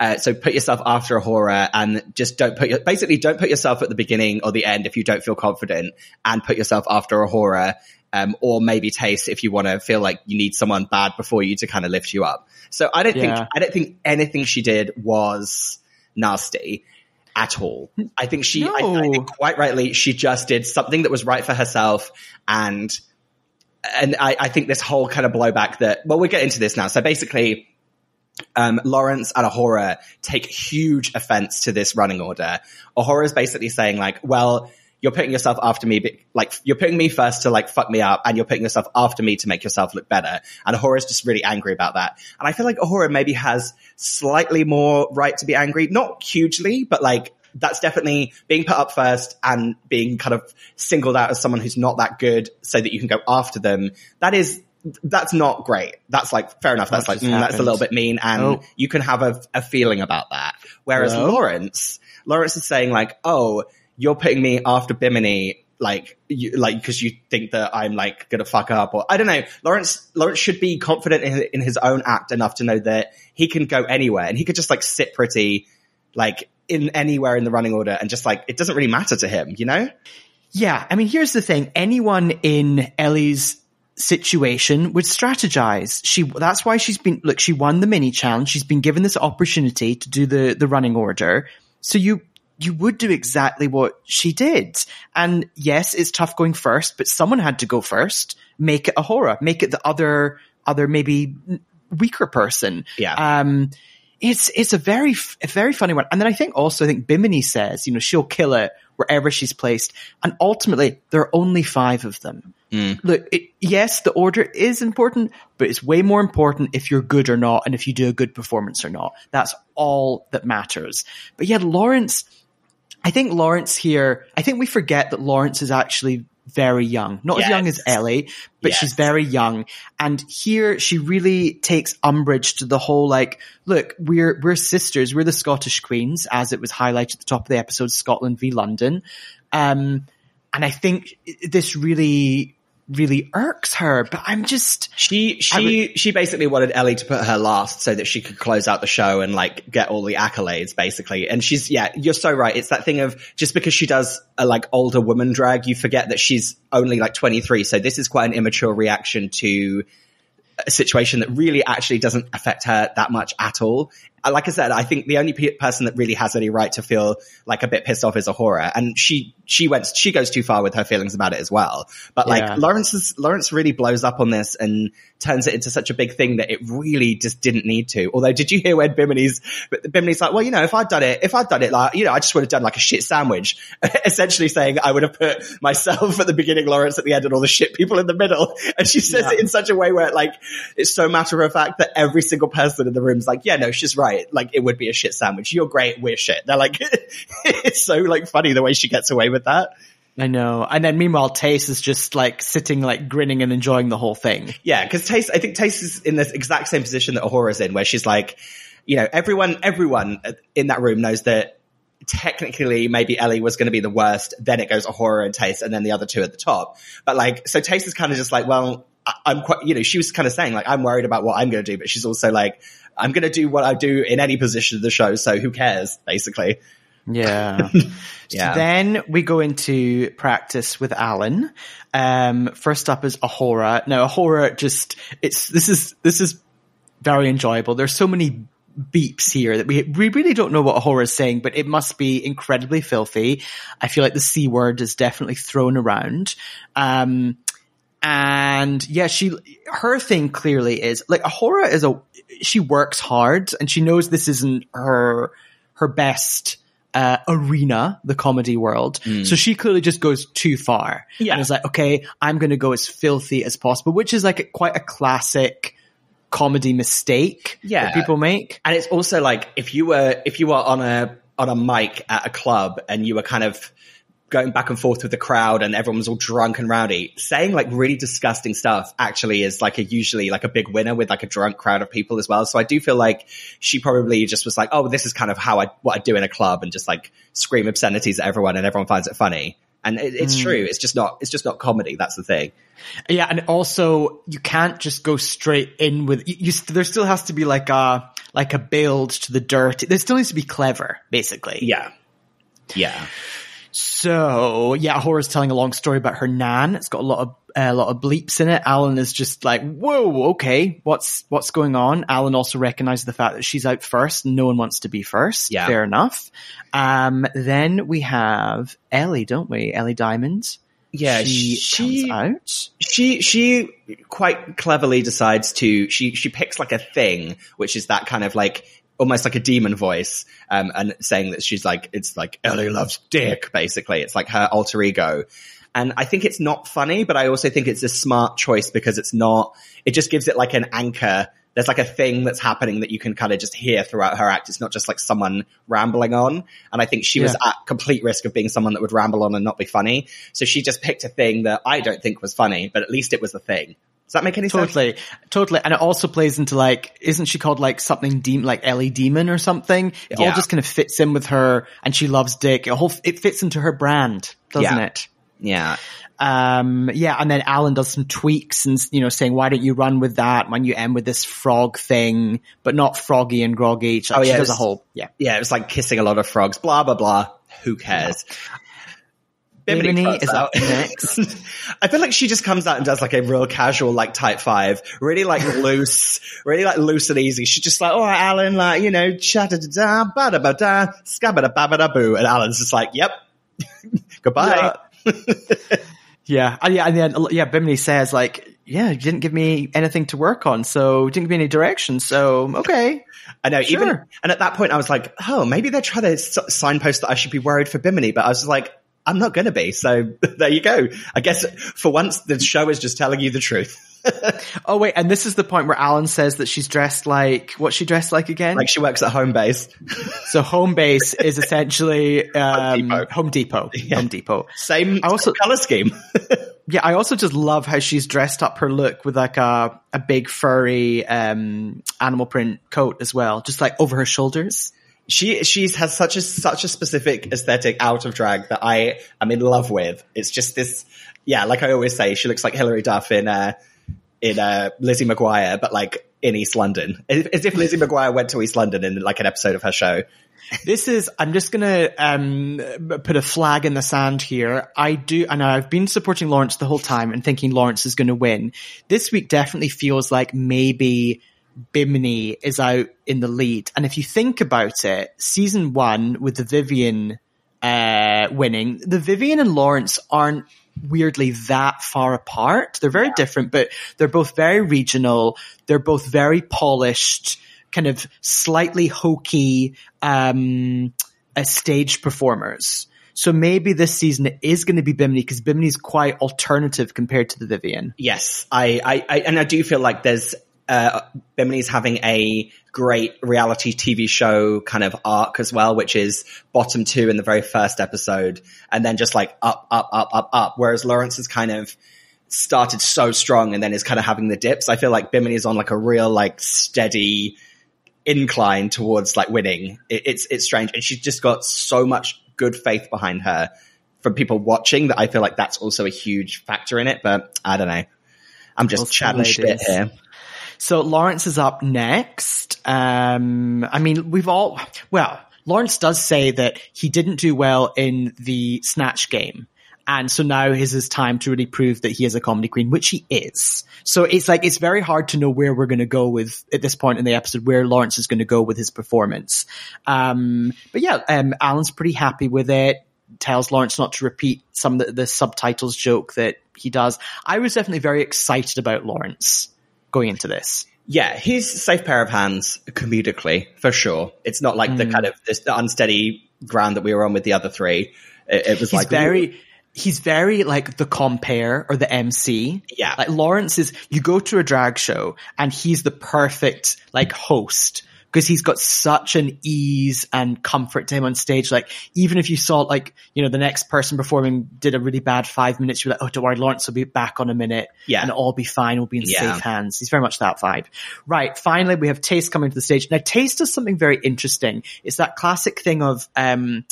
Uh, so put yourself after A'Whora and just don't put your, basically don't put yourself at the beginning or the end if you don't feel confident and put yourself after A'Whora, um, or maybe Tayce if you want to feel like you need someone bad before you to kind of lift you up. So I don't Yeah. think, I don't think anything she did was nasty at all. I think she, I, I think quite rightly, she just did something that was right for herself and and I, I think this whole kind of blowback that well we'll get into this now. So basically um, Lawrence and A'Whora take huge offense to this running order. A'Whora is basically saying like, well, you're putting yourself after me, like you're putting me first to like fuck me up and you're putting yourself after me to make yourself look better. And A'Whora is just really angry about that. And I feel like A'Whora maybe has slightly more right to be angry, not hugely, but like that's definitely being put up first and being kind of singled out as someone who's not that good so that you can go after them. That is that's not great. That's like fair enough. That's like mm, that's a little bit mean, and oh. you can have a, a, feeling about that. Whereas Hello? Lawrence, Lawrence is saying like, "Oh, you're putting me after Bimini, like, you, like because you think that I'm like gonna fuck up, or I don't know." Lawrence, Lawrence should be confident in, in his own act enough to know that he can go anywhere, and he could just like sit pretty, like in anywhere in the running order, and just like it doesn't really matter to him, you know? Yeah, I mean, here's the thing: anyone in Ellie's situation would strategize. She, that's why she's been, look, she won the mini challenge. She's been given this opportunity to do the, the running order. So you, you would do exactly what she did. And yes, it's tough going first, but someone had to go first. Make it A'Whora. Make it the other, other maybe weaker person. Yeah. Um, it's, it's a very, a very funny one. And then I think also, I think Bimini says, you know, she'll kill it wherever she's placed. And ultimately, there are only five of them. Mm. Look, it, yes, the order is important, but it's way more important if you're good or not and if you do a good performance or not. That's all that matters. But yeah, Lawrence, I think Lawrence here, I think we forget that Lawrence is actually very young. Not yes. as young as Ellie, but yes. she's very young. And here she really takes umbrage to the whole like, look, we're, we're sisters. We're the Scottish Queens, as it was highlighted at the top of the episode, Scotland v London. Um, and I think this really really irks her, but I'm just she she re- she basically wanted Ellie to put her last so that she could close out the show and like get all the accolades basically. And she's yeah, you're so right. It's that thing of just because she does a like older woman drag, you forget that she's only like 23. So this is quite an immature reaction to a situation that really actually doesn't affect her that much at all like I said, I think the only pe- person that really has any right to feel like a bit pissed off is A'Whora, and she she went she goes too far with her feelings about it as well. But like yeah. Lawrence is, Lawrence really blows up on this and turns it into such a big thing that it really just didn't need to. Although, did you hear when Bimini's Bimini's like, well, you know, if I'd done it, if I'd done it like, you know, I just would have done like a shit sandwich, essentially saying I would have put myself at the beginning, Lawrence at the end, and all the shit people in the middle. And she says yeah. it in such a way where like it's so matter of fact that every single person in the room's like, yeah, no, she's right right. Like it would be a shit sandwich. You're great. We're shit. They're like, it's so like funny the way she gets away with that. I know. And then meanwhile, Tayce is just like sitting, like grinning and enjoying the whole thing. Yeah. Cause Tayce, I think Tayce is in this exact same position that A'Whora's in where she's like, you know, everyone, everyone in that room knows that technically maybe Ellie was going to be the worst. Then it goes A'Whora and Tayce and then the other two at the top. But like, so Tayce is kind of just like, well, I'm quite, you know, she was kind of saying like, I'm worried about what I'm going to do, but she's also like, I'm going to do what I do in any position of the show. So who cares, basically? Yeah. yeah. So then we go into practice with Alan. Um, first up is A'Whora. Now, A'Whora just, it's, this is, this is very enjoyable. There's so many beeps here that we, we really don't know what A'Whora is saying, but it must be incredibly filthy. I feel like the C word is definitely thrown around. Um, and yeah, she, her thing clearly is like A'Whora is a, she works hard and she knows this isn't her, her best, uh, arena, the comedy world. Mm. So she clearly just goes too far. Yeah. And is like, okay, I'm going to go as filthy as possible, which is like a, quite a classic, comedy mistake yeah. that people make. And it's also like if you were if you were on a on a mic at a club and you were kind of going back and forth with the crowd and everyone was all drunk and rowdy. Saying like really disgusting stuff actually is like a usually like a big winner with like a drunk crowd of people as well. So I do feel like she probably just was like, oh, this is kind of how I what I do in a club and just like scream obscenities at everyone and everyone finds it funny. And it, it's mm. true. It's just not. It's just not comedy. That's the thing. Yeah, and also you can't just go straight in with. You, you, there still has to be like a like a build to the dirt. There still needs to be clever, basically. Yeah, yeah. So yeah, Hora's telling a long story about her nan. It's got a lot of a lot of bleeps in it. Alan is just like, whoa, okay, what's what's going on? Alan also recognizes the fact that she's out first. No one wants to be first. Yeah, fair enough. Um, then we have Ellie, don't we? Ellie Diamond. yeah, she, she- comes out. she she quite cleverly decides to she she picks like a thing which is that kind of like almost like a demon voice um and saying that she's like it's like Ellie loves dick basically it's like her alter ego and I think it's not funny but I also think it's a smart choice because it's not it just gives it like an anchor there's like a thing that's happening that you can kind of just hear throughout her act. It's not just like someone rambling on. And I think she was at complete risk of being someone that would ramble on and not be funny. So she just picked a thing that I don't think was funny, but at least it was a thing. Does that make any sense? Totally, totally, and it also plays into like, isn't she called like something demon, like Ellie Demon or something? It all Yeah. just kind of fits in with her, and she loves Dick. It whole it fits into her brand, doesn't Yeah. it? Yeah. Um, yeah, and then Alan does some tweaks and you know saying, "Why don't you run with that when you end with this frog thing, but not froggy and groggy?" She, Oh, she yeah, does a whole yeah. Yeah. It was like kissing a lot of frogs, blah, blah, blah. Who cares? Bimini Bimini is up next. I feel like she just comes out and does like a real casual, like type five, really like loose, really like loose and easy. She's just like, all right, Alan, like, you know, cha da da da, ba da ba da, scabba da ba ba da boo. And Alan's just like, yep. Goodbye. Yeah, and yeah, and then yeah, Bimini says like, "Yeah, you didn't give me anything to work on, so you didn't give me any direction, so okay." I know, even, Sure. and at that point I was like, oh, maybe they're trying to s- signpost that I should be worried for Bimini, but I was like, I'm not going to be. So there you go. I guess for once the show is just telling you the truth. Oh wait, and this is the point where Alan says that she's dressed like what's she dressed like again? like she works at Homebase. so Homebase is essentially um, Depot. Home Depot. Home Depot. Same I also- color scheme. Yeah, I also just love how she's dressed up her look with like a a big furry um, animal print coat as well, just like over her shoulders. She she's has such a such a specific aesthetic out of drag that I am in love with. It's just this, yeah. Like I always say, she looks like Hilary Duff in uh in uh Lizzie McGuire, but like in East London, as if Lizzie McGuire went to East London in like an episode of her show. This is, I'm just gonna, um, put a flag in the sand here. I do, and I've been supporting Lawrence the whole time and thinking Lawrence is gonna win. This week definitely feels like maybe Bimini is out in the lead. And if you think about it, season one with the Vivienne, uh, winning, the Vivienne and Lawrence aren't weirdly that far apart. They're very different, but they're both very regional. They're both very polished, kind of slightly hokey, um, uh, stage performers. So maybe this season it is going to be Bimini because Bimini's quite alternative compared to the Vivienne. Yes, I, I, I and I do feel like there's uh, Bimini's having a great reality TV show kind of arc as well, which is bottom two in the very first episode, and then just like up, up, up, up, up. Whereas Lawrence has kind of started so strong and then is kind of having the dips. I feel like Bimini is on like a real like steady incline towards like winning. It, it's it's strange, and she's just got so much good faith behind her from people watching that I feel like that's also a huge factor in it. But I don't know. I'm just Those chatting shit ladies. here. So Lawrence is up next. Um, I mean, we've all, well, Lawrence does say that he didn't do well in the snatch game. And so now is his time to really prove that he is a comedy queen, which he is. So it's like, it's very hard to know where we're going to go with, at this point in the episode, where Lawrence is going to go with his performance. Um, but yeah, um, Alan's pretty happy with it. Tells Lawrence not to repeat some of the, the subtitles joke that he does. I was definitely very excited about Lawrence going into this. Yeah, he's a safe pair of hands comedically for sure. It's not like the Hmm. kind of this the unsteady ground that we were on with the other three. It, it was he's like very he's very like the compare or the MC. Yeah. Like Lawrence is you go to a drag show and he's the perfect like host because he's got such an ease and comfort to him on stage. Like even if you saw like, you know, the next person performing did a really bad five minutes, you're like, oh, don't worry, Lawrence will be back on a minute. Yeah. And it'll all be fine. We'll be in Yeah. safe hands. He's very much that vibe. Right. Finally, we have Tayce coming to the stage. Now, Tayce does something very interesting. It's that classic thing of, um,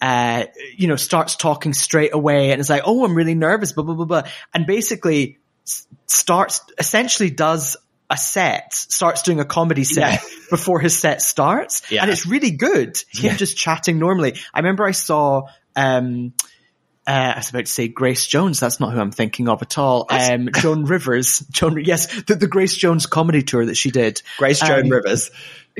uh, you know, starts talking straight away and it's like, oh, I'm really nervous, blah, blah, blah, blah. And basically starts, essentially does a set, starts doing a comedy set Yeah. before his set starts. Yeah. And it's really good. Him Yeah. just chatting normally. I remember I saw, um, uh, I was about to say Grace Jones. That's not who I'm thinking of at all. Um, Joan Rivers. Joan, yes, the, the, Grace Jones comedy tour that she did. Grace Joan um, Rivers.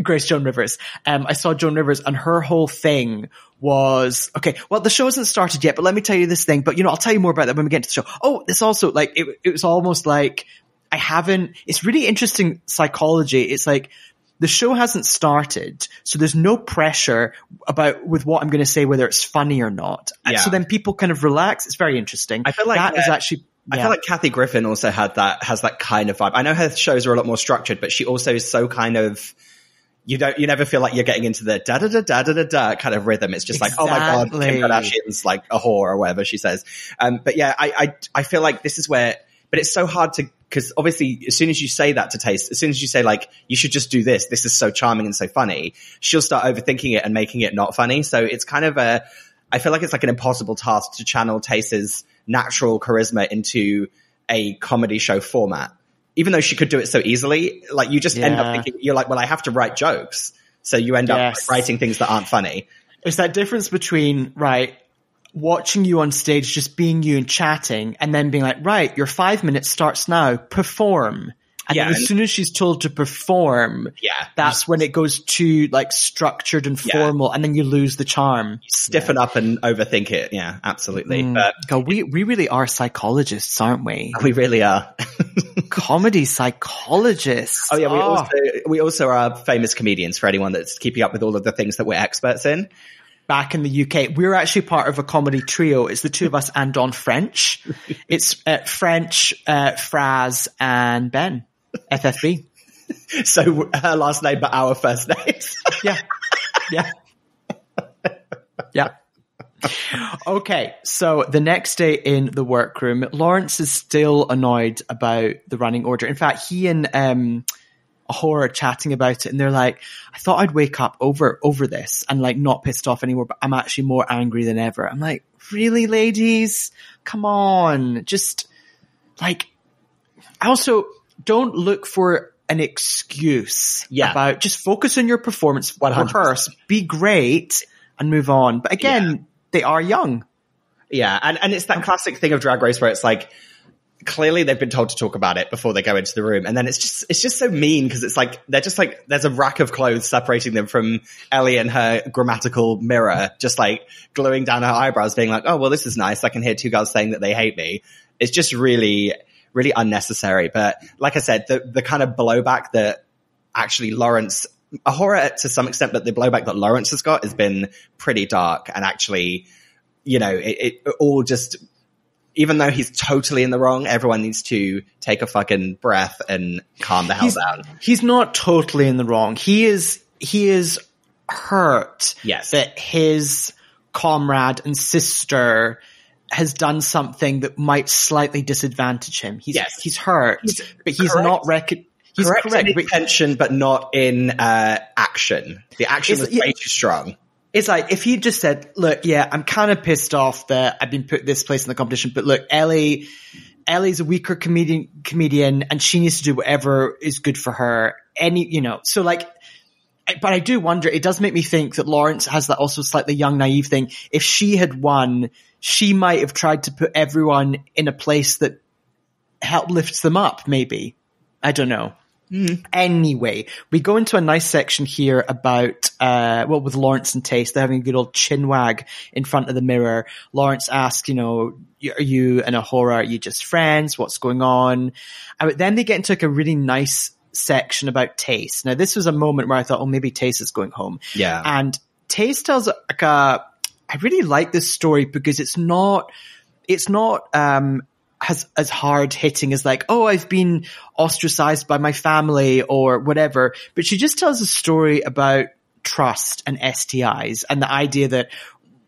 Grace Joan Rivers. Um, I saw Joan Rivers and her whole thing was, okay, well, the show hasn't started yet, but let me tell you this thing, but you know, I'll tell you more about that when we get to the show. Oh, this also, like, it, it was almost like, I haven't, it's really interesting psychology. It's like, the show hasn't started, so there's no pressure about with what I'm going to say, whether it's funny or not. Yeah. so then people kind of relax. It's very interesting. I feel like that uh, is actually. Yeah. I feel like Kathy Griffin also had that, has that kind of vibe. I know her shows are a lot more structured, but she also is so kind of, you don't, you never feel like you're getting into the da da da da da da da kind of rhythm. It's just exactly. like, oh my god, Kim Kardashian's like a whore or whatever she says. Um, but yeah, I, I, I feel like this is where, but it's so hard to because obviously as soon as you say that to Tayce, as soon as you say like, you should just do this, this is so charming and so funny, she'll start overthinking it and making it not funny. So it's kind of a, I feel like it's like an impossible task to channel Tayce's natural charisma into a comedy show format. Even though she could do it so easily, like you just yeah. end up thinking, you're like, well, I have to write jokes. So you end yes. up writing things that aren't funny. It's that difference between, right, watching you on stage, just being you and chatting, and then being like, right, your five minutes starts now, perform. And yeah, as soon as she's told to perform, yeah, that's when it goes too like structured and formal, yeah. and then you lose the charm. You stiffen yeah. up and overthink it. Yeah, absolutely. Mm. But God, we we really are psychologists, aren't we? We really are. Comedy psychologists. Oh yeah, we oh. also we also are famous comedians for anyone that's keeping up with all of the things that we're experts in back in the UK. We're actually part of a comedy trio. It's the two of us and Dawn French. It's uh, French, uh, Fraz, and Ben, FFB. So her last name, but our first names. yeah. Yeah. Yeah. Okay, so the next day in the workroom, Lawrence is still annoyed about the running order. In fact, he and um, horror chatting about it and they're like, I thought I'd wake up over, over this and like not pissed off anymore, but I'm actually more angry than ever. I'm like, really ladies? Come on. Just like, also don't look for an excuse yeah. about just focus on your performance, 100%. rehearse, be great and move on. But again, yeah. they are young. Yeah. And, and it's that um, classic thing of drag race where it's like, clearly they've been told to talk about it before they go into the room. And then it's just, it's just so mean because it's like, they're just like, there's a rack of clothes separating them from Ellie and her grammatical mirror, just like gluing down her eyebrows being like, oh, well, this is nice. I can hear two girls saying that they hate me. It's just really, really unnecessary. But like I said, the, the kind of blowback that actually Lawrence, A'Whora to some extent, but the blowback that Lawrence has got has been pretty dark and actually, you know, it, it all just even though he's totally in the wrong, everyone needs to take a fucking breath and calm the hell he's, down. He's not totally in the wrong. He is, he is hurt. Yes. That his comrade and sister has done something that might slightly disadvantage him. He's, yes. he's hurt, he's but he's correct. not He's correct, correct in intention, but not in uh, action. The action was way too strong. It's like if he just said, look, yeah, I'm kind of pissed off that I've been put this place in the competition, but look, Ellie, Ellie's a weaker comedian, comedian and she needs to do whatever is good for her. Any, you know, so like, but I do wonder, it does make me think that Lawrence has that also slightly young, naive thing. If she had won, she might have tried to put everyone in a place that help lifts them up, maybe. I don't know. Mm. Anyway, we go into a nice section here about, uh, well, with Lawrence and Tayce, they're having a good old chin wag in front of the mirror. Lawrence asks, you know, are you and A'Whora, are you just friends? What's going on? And then they get into like a really nice section about Tayce. Now, this was a moment where I thought, oh, maybe Tayce is going home. Yeah. And Tayce tells like a, I really like this story because it's not, it's not, um, as as hard hitting as like, oh, I've been ostracized by my family or whatever. But she just tells a story about trust and STIs and the idea that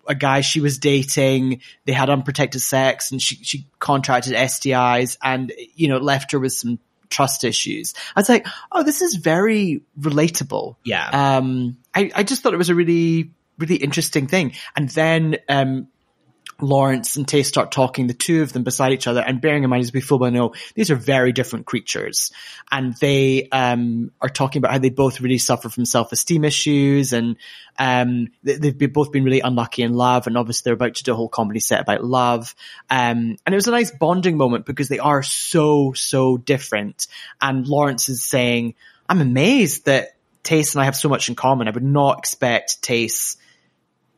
a guy she was dating, they had unprotected sex and she, she contracted STIs and, you know, left her with some trust issues. I was like, oh, this is very relatable. Yeah. Um, I, I just thought it was a really, really interesting thing. And then, um, Lawrence and Tay start talking, the two of them beside each other, and bearing in mind as we full well know, these are very different creatures. And they um, are talking about how they both really suffer from self-esteem issues and um, they, have both been really unlucky in love and obviously they're about to do a whole comedy set about love. Um, and it was a nice bonding moment because they are so, so different. And Lawrence is saying, I'm amazed that Tayce and I have so much in common. I would not expect Tayce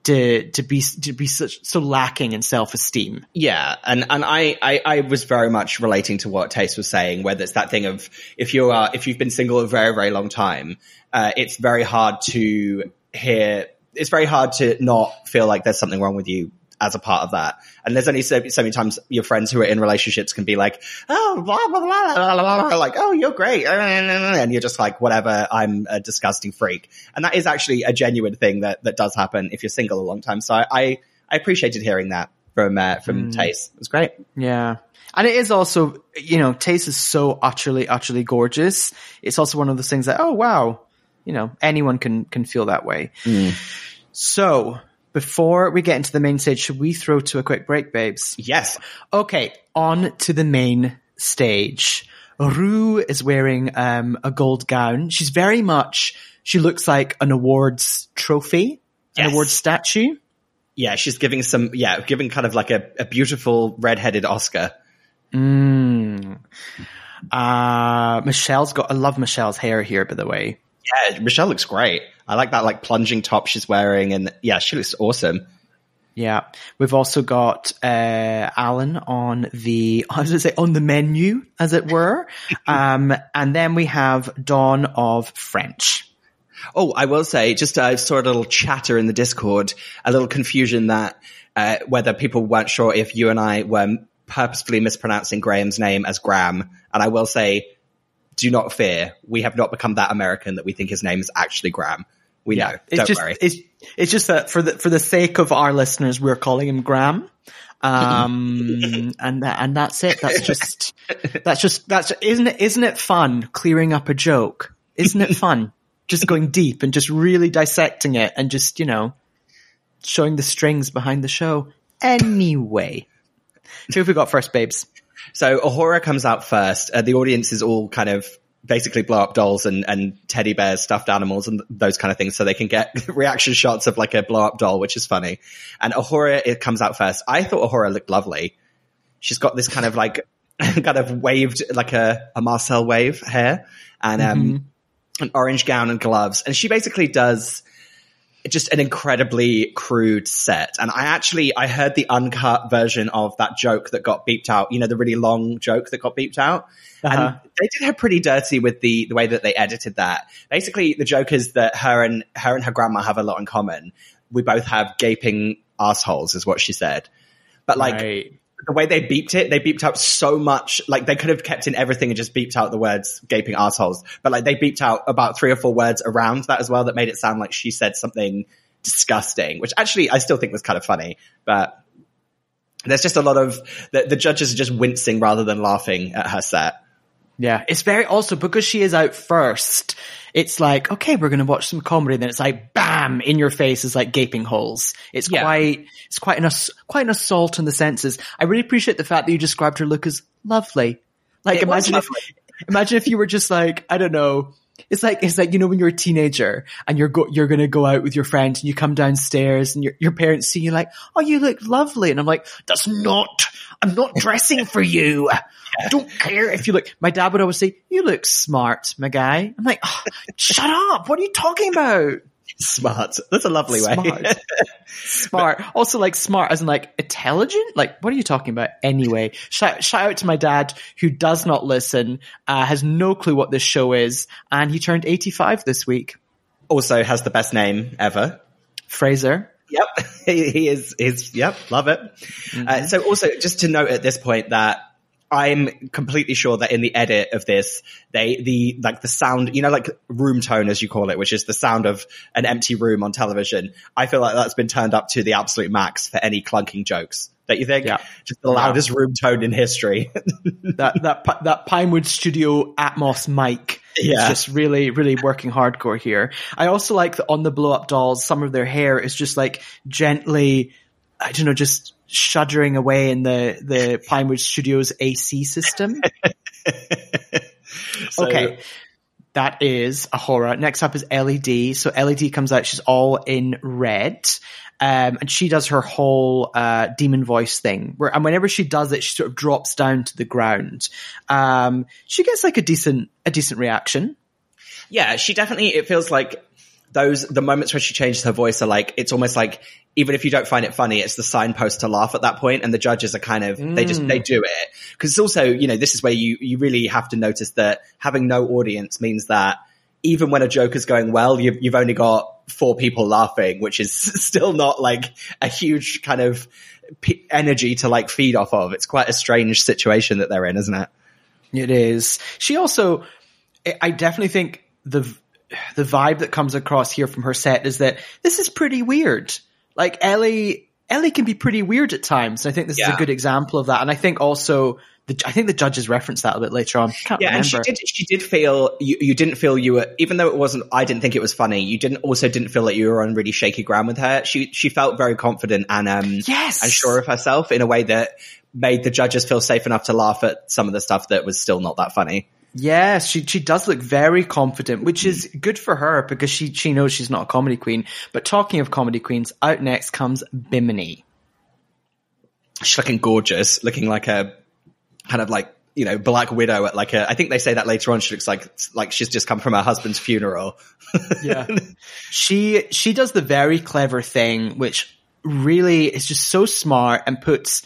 to to be to be such so lacking in self esteem. Yeah, and and I, I I was very much relating to what Tayce was saying, whether it's that thing of if you are if you've been single a very very long time, uh, it's very hard to hear. It's very hard to not feel like there's something wrong with you as a part of that. And there's only so, so many times your friends who are in relationships can be like, oh, blah, blah, blah, blah, blah, blah, like, oh, you're great. And you're just like, whatever, I'm a disgusting freak. And that is actually a genuine thing that, that does happen if you're single a long time. So I, I appreciated hearing that from, uh, from mm. Tayce. It was great. Yeah. And it is also, you know, Tayce is so utterly, utterly gorgeous. It's also one of those things that, oh, wow, you know, anyone can, can feel that way. Mm. So before we get into the main stage, should we throw to a quick break, babes? Yes. Okay, on to the main stage. Ru is wearing um, a gold gown. She's very much, she looks like an awards trophy, yes. an awards statue. Yeah, she's giving some, yeah, giving kind of like a, a beautiful red-headed Oscar. Mm. Uh, Michelle's got, I love Michelle's hair here, by the way. Yeah, Michelle looks great. I like that like plunging top she's wearing, and yeah, she looks awesome. Yeah, we've also got uh, Alan on the how does it say on the menu, as it were, um, and then we have Dawn of French. Oh, I will say, just I uh, saw a little chatter in the Discord, a little confusion that uh, whether people weren't sure if you and I were purposefully mispronouncing Graham's name as Graham, and I will say do not fear. We have not become that American that we think his name is actually Graham. We yeah, know. It's Don't just, worry. It's, it's just that for the, for the sake of our listeners, we're calling him Graham. Um, and that, and that's it. That's just, that's just, that's, isn't it, isn't it fun clearing up a joke? Isn't it fun? just going deep and just really dissecting it and just, you know, showing the strings behind the show. Anyway. So who we got first, babes? So A'Whora comes out first. Uh, the audience is all kind of basically blow up dolls and, and teddy bears, stuffed animals and those kind of things so they can get reaction shots of like a blow up doll, which is funny. And A'Whora, it comes out first. I thought A'Whora looked lovely. She's got this kind of like, kind of waved, like a, a Marcel wave hair and, um, mm-hmm. an orange gown and gloves. And she basically does, just an incredibly crude set. And I actually, I heard the uncut version of that joke that got beeped out, you know, the really long joke that got beeped out. Uh-huh. And they did her pretty dirty with the, the way that they edited that. Basically, the joke is that her and, her and her grandma have a lot in common. We both have gaping assholes is what she said. But like, right the way they beeped it, they beeped out so much. Like they could have kept in everything and just beeped out the words gaping assholes. But like they beeped out about three or four words around that as well that made it sound like she said something disgusting, which actually I still think was kind of funny. But there's just a lot of the, the judges are just wincing rather than laughing at her set. Yeah, it's very also because she is out first. It's like okay, we're going to watch some comedy. Then it's like bam in your face is like gaping holes. It's yeah. quite it's quite an quite an assault on the senses. I really appreciate the fact that you described her look as lovely. Like it imagine if imagine if you were just like I don't know. It's like it's like you know when you're a teenager and you're go, you're gonna go out with your friends and you come downstairs and your your parents see you like oh you look lovely and I'm like that's not I'm not dressing for you. I don't care if you look. My dad would always say, "You look smart, my guy." I'm like, oh, "Shut up! What are you talking about?" Smart. That's a lovely smart. way. smart. Also, like smart as in like intelligent. Like, what are you talking about? Anyway, shout, shout out to my dad who does not listen, uh, has no clue what this show is, and he turned 85 this week. Also has the best name ever. Fraser. Yep, he, he is. Is yep, love it. Mm-hmm. Uh, so also, just to note at this point that I'm completely sure that in the edit of this, they, the, like the sound, you know, like room tone as you call it, which is the sound of an empty room on television. I feel like that's been turned up to the absolute max for any clunking jokes. Don't you think? Yeah. Just the loudest yeah. room tone in history. that, that, that Pinewood Studio Atmos mic yeah. just really, really working hardcore here. I also like that on the blow up dolls, some of their hair is just like gently I don't know, just shuddering away in the, the Pinewood Studios AC system. So- okay. That is A'Whora. Next up is Ellie D. So Ellie D comes out. She's all in red. Um, and she does her whole, uh, demon voice thing where, and whenever she does it, she sort of drops down to the ground. Um, she gets like a decent, a decent reaction. Yeah, she definitely. It feels like those the moments where she changes her voice are like it's almost like even if you don't find it funny, it's the signpost to laugh at that point, and the judges are kind of they just they do it because it's also you know this is where you you really have to notice that having no audience means that even when a joke is going well, you've you've only got four people laughing, which is still not like a huge kind of p- energy to like feed off of. It's quite a strange situation that they're in, isn't it? It is. She also, I definitely think the the vibe that comes across here from her set is that this is pretty weird. Like Ellie, Ellie can be pretty weird at times. I think this is a good example of that. And I think also the I think the judges referenced that a bit later on. Can't Yeah, and she did. She did feel you. You didn't feel you were, even though it wasn't. I didn't think it was funny. You didn't also didn't feel like you were on really shaky ground with her. She she felt very confident and um Yes. and sure of herself in a way that made the judges feel safe enough to laugh at some of the stuff that was still not that funny. Yes, she she does look very confident, which is good for her because she she knows she's not a comedy queen. But talking of comedy queens, out next comes Bimini. She's looking gorgeous, looking like a kind of like you know Black Widow at like a. I think they say that later on. She looks like like she's just come from her husband's funeral. Yeah. she she does the very clever thing which really is just so smart and puts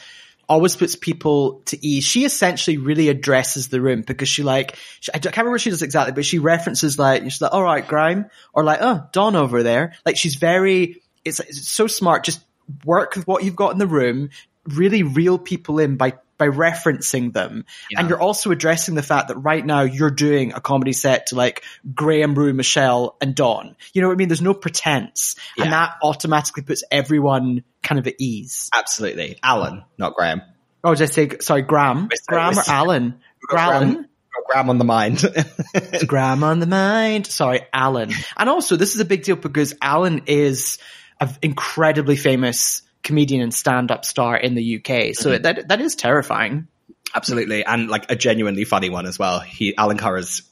always puts people to ease. She essentially really addresses the room because she like she, I can't remember what she does exactly, but she references like she's like, "All right, Grime," or like, "Oh, Dawn over there." Like she's very it's, it's so smart. Just work with what you've got in the room. Really reel people in by by referencing them, and you're also addressing the fact that right now you're doing a comedy set to like Graham, Ru, Michelle, and Dawn. You know what I mean? There's no pretense, Yeah. and that automatically puts everyone kind of at ease. Absolutely, Alan, not Graham. Oh, did I say sorry, Graham? Sorry, Graham or. Alan? Graham, Graham on the mind. Graham on the mind. Sorry, Alan. And also, this is a big deal because Alan is an incredibly famous comedian and stand-up star in the UK. So that that is terrifying. Absolutely, and like a genuinely funny one as well. He Alan Carr's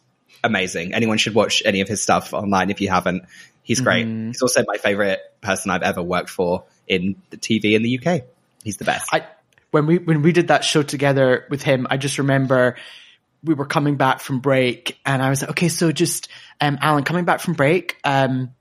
amazing. Anyone should watch any of his stuff online if you haven't. He's great. He's also my favorite person I've ever worked for in the TV in the UK. He's the best. I when we when we did that show together with him, I just remember we were coming back from break, and I was like, okay, so just um, Alan, coming back from break, um,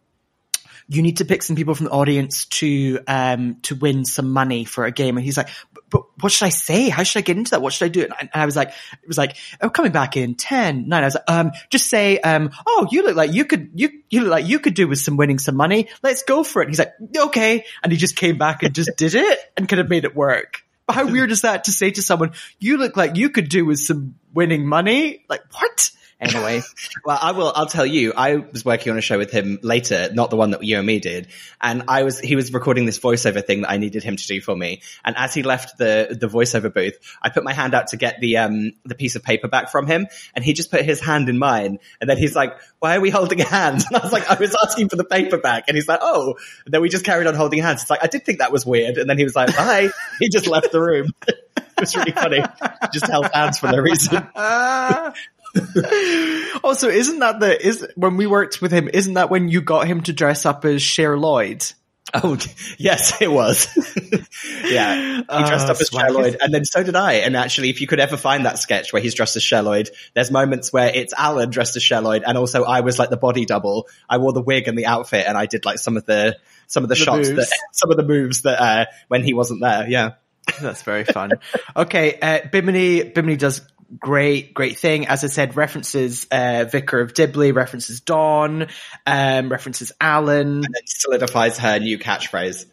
you need to pick some people from the audience to um to win some money for a game, and he's like. "But- what should I say? How should I get into that? What should I do? And I, was like, it was like, oh, coming back in 10, 9. I was like, um, just say, um, oh, you look like you could, you, you look like you could do with some winning some money. Let's go for it. And he's like, okay. And he just came back and just did it and kind of made it work. But how weird is that to say to someone, you look like you could do with some winning money? Like, what? Anyway, Well, I will. I'll tell you. I was working on a show with him later, not the one that you and me did, and I was. He was recording this voiceover thing that I needed him to do for me. And as he left the the voiceover booth, I put my hand out to get the um the piece of paper back from him, and he just put his hand in mine, and then he's like, "Why are we holding hands?" And I was like, "I was asking for the paper back," and he's like, "Oh." And then we just carried on holding hands. It's like I did think that was weird, and then he was like, "Bye." he just left the room. it was really funny. Just held hands for no reason. also, isn't that the, is, when we worked with him, isn't that when you got him to dress up as Cher Lloyd? Oh, yes, it was. yeah. He dressed Oh, up as Lloyd, and then so did I. And actually, if you could ever find that sketch where he's dressed as Cher Lloyd, there's moments where it's Alan dressed as Cher Lloyd, and also I was like the body double. I wore the wig and the outfit, and I did like some of the, some of the, shots moves. that, some of the moves that, uh, when he wasn't there. Yeah. That's very fun. okay, uh, Bimini, Bimini does great, great thing. As I said, references uh, Vicar of Dibley, references Dawn, um, references Alan. And solidifies her new catchphrase.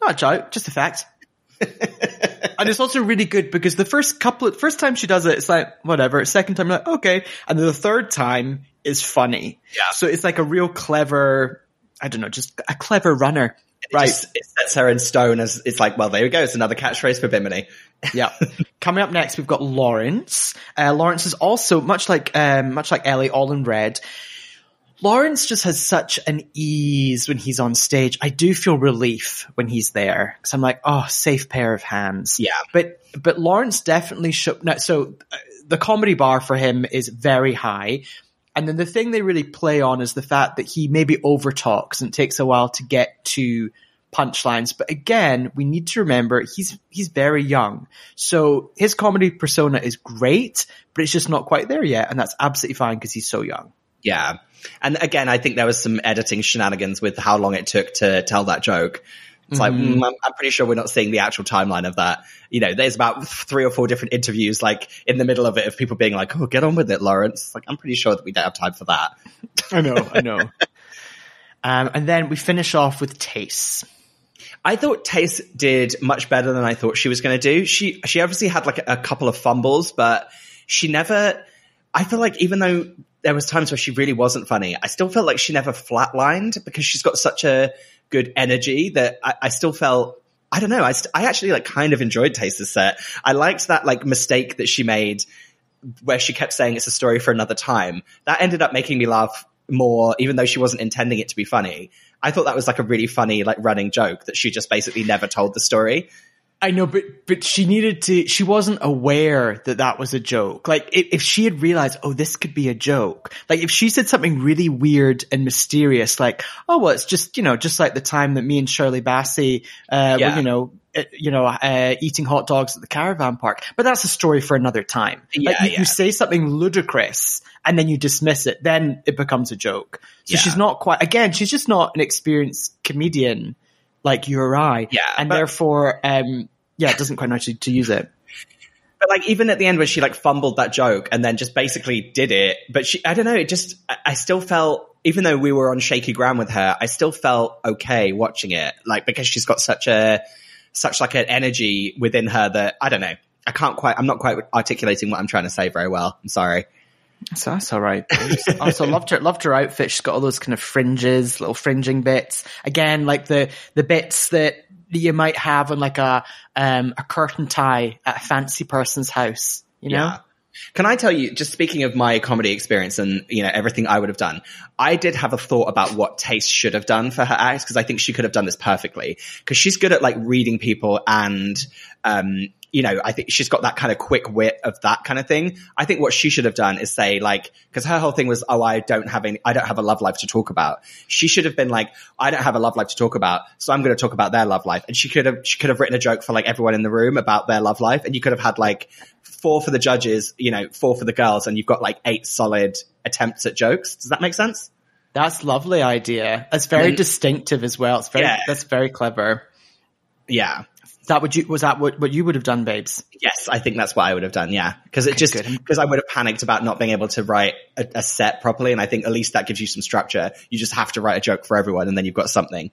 Not a joke, just a fact. and it's also really good because the first couple, first time she does it, it's like whatever. Second time, like okay, and then the third time is funny. Yeah. So it's like a real clever, I don't know, just a clever runner. It Right. just- it sets her in stone as, it's like, well, there we go. It's another catchphrase for Bimini. Yeah. Coming up next, we've got Lawrence. Uh, Lawrence is also much like um, much like Ellie, all in red. Lawrence just has such an ease when he's on stage. I do feel relief when he's there because I'm like, oh, safe pair of hands. Yeah. But but Lawrence definitely. No, so uh, the comedy bar for him is very high. And then the thing they really play on is the fact that he maybe overtalks and takes a while to get to punchlines. But again, we need to remember he's he's very young. So his comedy persona is great, but it's just not quite there yet, and that's absolutely fine because he's so young. Yeah. And again, I think there was some editing shenanigans with how long it took to tell that joke. It's like, mm, I'm, I'm pretty sure we're not seeing the actual timeline of that. You know, there's about three or four different interviews, like in the middle of it, of people being like, "Oh, get on with it, Lawrence." Like, I'm pretty sure that we don't have time for that. I know, I know. um, and then we finish off with Tayce. I thought Tayce did much better than I thought she was going to do. She she obviously had like a, a couple of fumbles, but she never. I feel like even though there was times where she really wasn't funny, I still felt like she never flatlined because she's got such a good energy that I, I still felt I don't know. I, st- I actually like kind of enjoyed Tayce's set. I liked that like mistake that she made where she kept saying it's a story for another time. That ended up making me laugh more, even though she wasn't intending it to be funny. I thought that was like a really funny, like running joke that she just basically never told the story. I know, but but she needed to. She wasn't aware that that was a joke. Like if, if she had realized, oh, this could be a joke. Like if she said something really weird and mysterious, like, oh, well, it's just you know, just like the time that me and Shirley Bassey, uh, Yeah. were, you know, uh, you know, uh, eating hot dogs at the caravan park. But that's a story for another time. like Yeah, you, yeah. you say something ludicrous and then you dismiss it, then it becomes a joke. So Yeah. she's not quite. Again, she's just not an experienced comedian like you or I. Yeah, and but- therefore, um, yeah, it doesn't quite know to, to use it. But like even at the end where she like fumbled that joke and then just basically did it, but she, I don't know, it just, I, I still felt, even though we were on shaky ground with her, I still felt okay watching it, like because she's got such a, such like an energy within her that, I don't know, I can't quite, I'm not quite articulating what I'm trying to say very well. I'm sorry. So that's all right. also loved her loved her outfit. She's got all those kind of fringes, little fringing bits. Again, like the the bits that you might have on like a um a curtain tie at a fancy person's house. You know? Yeah. Can I tell you, just speaking of my comedy experience and, you know, everything I would have done, I did have a thought about what Tayce should have done for her act because I think she could have done this perfectly because she's good at like reading people and, um, you know, I think she's got that kind of quick wit of that kind of thing. I think what she should have done is say like, cause her whole thing was, oh, I don't have any, I don't have a love life to talk about. She should have been like, I don't have a love life to talk about, so I'm going to talk about their love life. And she could have, she could have written a joke for like everyone in the room about their love life. And you could have had like four for the judges, you know, four for the girls, and you've got like eight solid attempts at jokes. Does that make sense? That's lovely idea. It's very then- distinctive as well. It's very Yeah. that's very clever. Yeah. That what you was that what, what you would have done, babes? Yes, I think that's what I would have done. Yeah, because it just because I would have panicked about not being able to write a, a set properly, and I think at least that gives you some structure. You just have to write a joke for everyone, and then you've got something.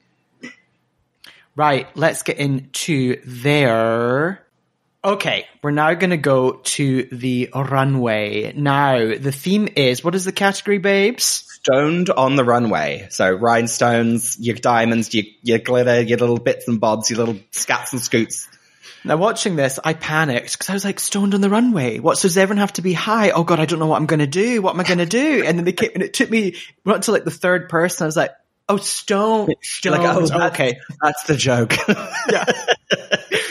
Right, let's get into their. Okay, we're now going to go to the runway. Now, the theme is what is the category, babes? Stoned on the runway, so rhinestones, your diamonds, your your glitter, your little bits and bobs, your little scats and scoots. Now, watching this, I panicked because I was like, stoned on the runway. What? So does everyone have to be high? Oh God, I don't know what I'm going to do. What am I going to do? And then they came, and it took me not to like the third person. I was like, oh, stone, stoned. Like, oh, that's- okay. That's the joke. Yeah.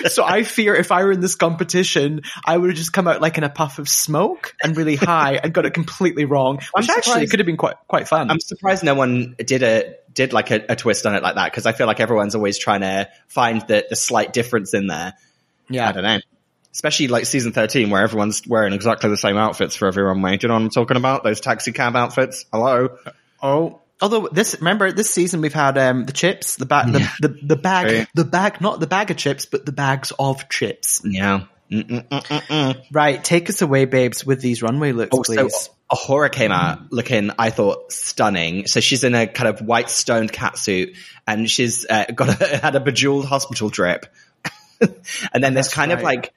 so I fear if I were in this competition, I would have just come out like in a puff of smoke and really high and got it completely wrong. I'm Which actually surprised- could have been quite quite fun. I'm surprised no one did a did like a, a twist on it like that because I feel like everyone's always trying to find the the slight difference in there. yeah. I don't know. Especially like season 13 where everyone's wearing exactly the same outfits for every runway. Do you know what I'm talking about? Those taxi cab outfits? Hello? Oh. Although this, remember this season we've had um, the chips, the bag, the, the the bag, Right. the bag, not the bag of chips, but the bags of chips. Yeah. Mm-mm-mm-mm-mm. Right, take us away, babes, with these runway looks, Oh, so please. A'Whora came out looking, I thought, stunning. So she's in a kind of white stoned catsuit and she's uh, got a, had a bejeweled hospital drip. and then there's kind of like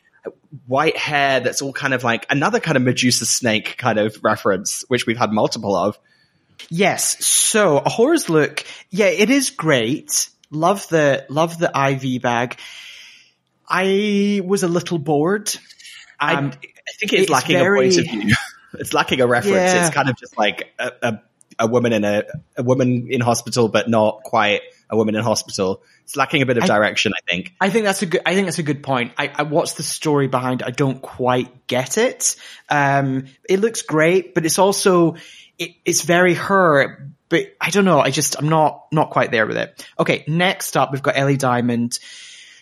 white hair that's all kind of like another kind of Medusa snake kind of reference, which we've had multiple of. Yes. So A'Whora's look, yeah, it is great. Love the love the IV bag. I was a little bored. Um, I, I think it's, it's lacking very- a point of view. it's lacking a reference. Yeah. It's kind of just like a, a a woman in a, a woman in hospital, but not quite a woman in hospital. It's lacking a bit of I- direction, I think. I think that's a good. I think that's a good point. I, I what's the story behind? it? I don't quite get it. Um, it looks great, but it's also it, it's very her. But I don't know. I just I'm not not quite there with it. Okay, next up we've got Ellie Diamond.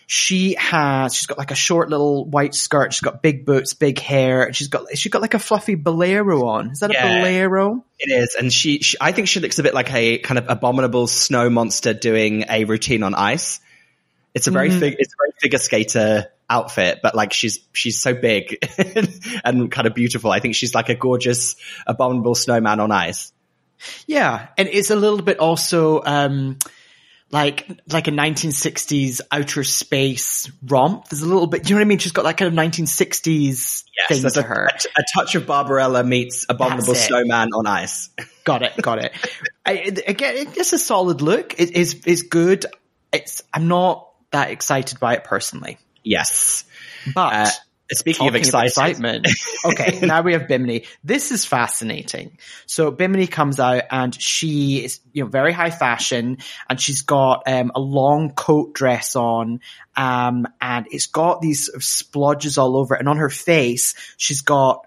She has she's got like a short little white skirt. She's got big boots, big hair. She's got she's got like a fluffy bolero on. Is that Yeah. a bolero? It is, and she, she, I think she looks a bit like a kind of abominable snow monster doing a routine on ice. It's a very, Mhm. fig, it's a very figure skater outfit, but like she's she's so big and kind of beautiful. I think she's like a gorgeous abominable snowman on ice. Yeah, and it's a little bit also um, like like a 1960s outer space romp. There's a little bit, you know what I mean? She's got that kind of 1960s thing to a, her. a, a touch of Barbarella meets abominable snowman on ice. Got it, got it. I, again, it's a solid look. It is is good. It's I'm not that excited by it personally, yes. but. Uh, speaking of excitement. Okay, now we have Bimini. This is fascinating. So Bimini comes out and she is, you know, very high fashion and she's got um, a long coat dress on um, and it's got these sort of splodges all over it. And on her face, she's got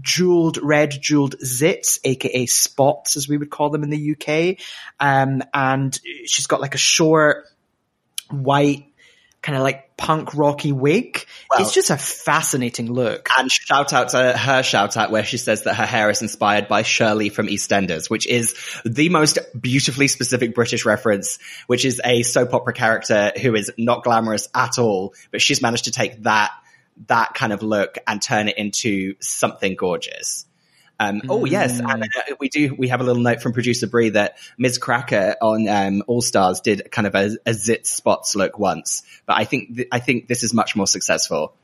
jeweled, red jeweled zits, aka spots as we would call them in the UK. Um, and she's got like a short white kind of like punk rocky wig. Well- it's just a fascinating look. And shout out to her shout out where she says that her hair is inspired by Shirley from EastEnders, which is the most beautifully specific British reference, which is a soap opera character who is not glamorous at all, but she's managed to take that, that kind of look and turn it into something gorgeous. Um, oh yes, and uh, we do. We have a little note from producer Bree that Miz Cracker on um, All Stars did kind of a, a zit spots look once, but I think th- I think this is much more successful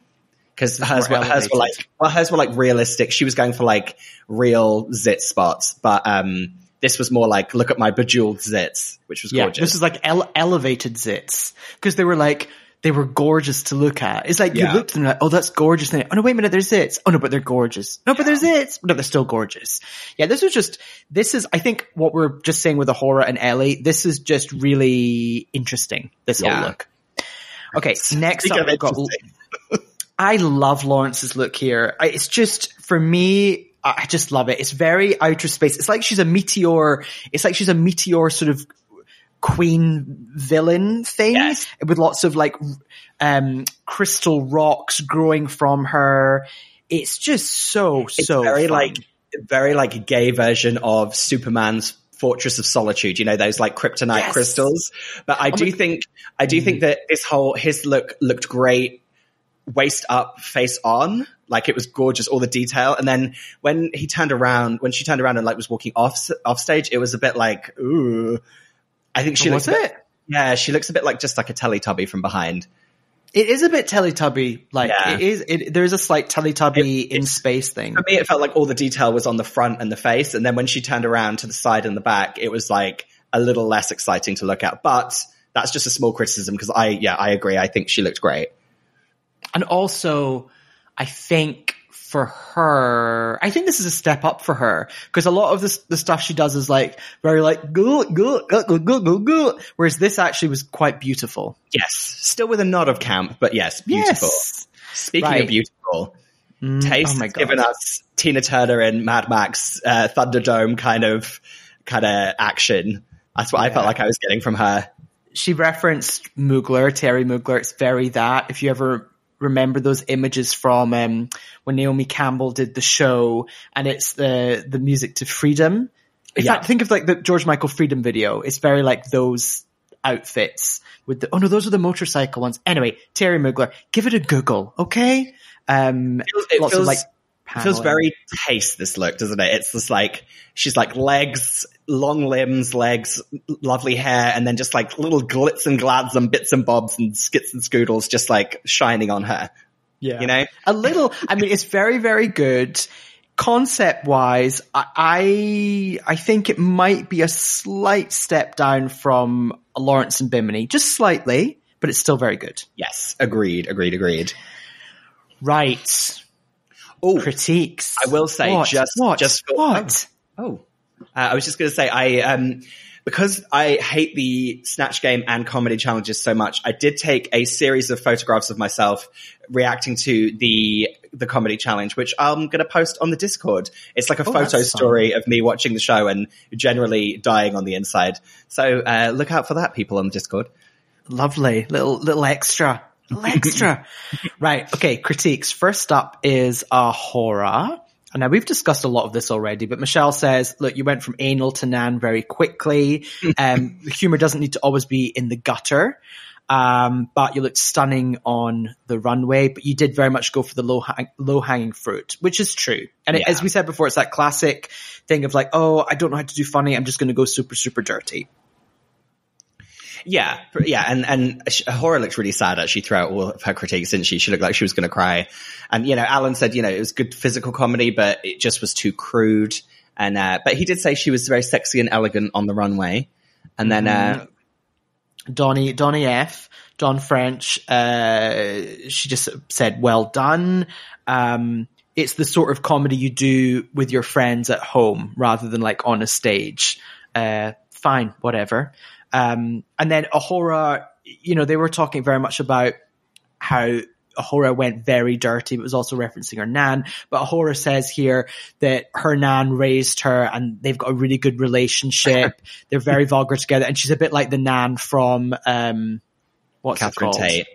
because hers were, hers were like well hers were like realistic. She was going for like real zit spots, but um, this was more like look at my bejeweled zits, which was Yeah, gorgeous. this is like ele- elevated zits because they were like they were gorgeous to look at. It's like Yeah. you looked at them like, oh, that's gorgeous. And oh no, wait a minute, there's zits. Oh no, but they're gorgeous. No, but there's zits. No, they're still gorgeous. Yeah, this was just this is I think what we're just saying with A'Whora and Ellie. This is just really interesting. This Yeah. whole look. Okay, next up we've got. I love Lawrence's look here. It's just for me. I just love it. It's very outer space. It's like she's a meteor. It's like she's a meteor sort of queen villain thing Yes. with lots of like um crystal rocks growing from her. It's just so it's so very fun. like very like a gay version of Superman's Fortress of Solitude. You know those like kryptonite Yes. crystals. But I do my- think I do think that this whole his look looked great, waist up, face on. Like it was gorgeous, all the detail. And then when he turned around, when she turned around and like was walking off off stage, it was a bit like ooh. I think she oh, was looks a bit- it? yeah, she looks a bit like just like a Teletubby from behind. It is a bit Teletubby like. Yeah. It is. It, there is a slight Teletubby in space thing. For me, it felt like all the detail was on the front and the face, and then when she turned around to the side and the back, it was like a little less exciting to look at. But that's just a small criticism because I, yeah, I agree. I think she looked great. And also, I think for her, I think this is a step up for her because a lot of this, the stuff she does is like very like go go go go go go whereas this actually was quite beautiful. Yes, still with a nod of camp, but yes, beautiful. Yes. Speaking Right. of beautiful, Mm, Tayce oh has God. given us Tina Turner in Mad Max uh, Thunderdome kind of kind of action. That's what I felt like I was getting from her. she referenced Mugler, Terry Mugler. It's very that. If you ever remember those images from um, when Naomi Campbell did the show, and it's the the music to Freedom. In Yeah. fact, think of like the George Michael Freedom video. It's very like those outfits with the. Oh no, those are the motorcycle ones. Anyway, Terry Mugler, give it a Google, okay? Um, feels- it lots feels- of like. It feels very Tayce this look, doesn't it? It's just like she's like legs, long limbs, legs, lovely hair, and then just like little glitz and glads and bits and bobs and skits and scoodles just like shining on her. Yeah. You know? a little i mean it's very very good concept wise I, I i think it might be a slight step down from lawrence and bimini just slightly but it's still very good Yes, agreed, agreed, agreed. right Oh, critiques I will say what? just what just for, what Oh, Uh, I was just going to say, I, um, because I hate the snatch game and comedy challenges so much, I did take a series of photographs of myself reacting to the the comedy challenge, which I'm going to post on the Discord. It's like a Oh, photo story of me watching the show and generally dying on the inside. So uh, look out for that, people on the Discord. Lovely. Little, little extra. Extra. right. Okay. Critiques. First up is A'Whora. And now we've discussed a lot of this already, but Michelle says, look, you went from anal to nan very quickly. Um, humor doesn't need to always be in the gutter. Um, but you looked stunning on the runway, but you did very much go for the low, hang- low hanging fruit, which is true. And it, as we said before, it's that classic thing of like, oh, I don't know how to do funny. I'm just going to go super, super dirty. Yeah, yeah, and and A'Whora looked really sad actually throughout all of her critiques, didn't she? She looked like she was going to cry. And you know, Alan said, you know, it was good physical comedy, but it just was too crude. And uh, but he did say she was very sexy and elegant on the runway. And then uh, Donnie, Donnie F, Dawn French, uh, she just said, well done. Um, it's the sort of comedy you do with your friends at home rather than like on a stage. Uh, fine, whatever. Um, and then A'Whora, you know, they were talking very much about how A'Whora went very dirty, but was also referencing her nan. But A'Whora says here that her nan raised her and they've got a really good relationship. They're very vulgar together. And she's a bit like the nan from, um, what's Catherine it called? Tate.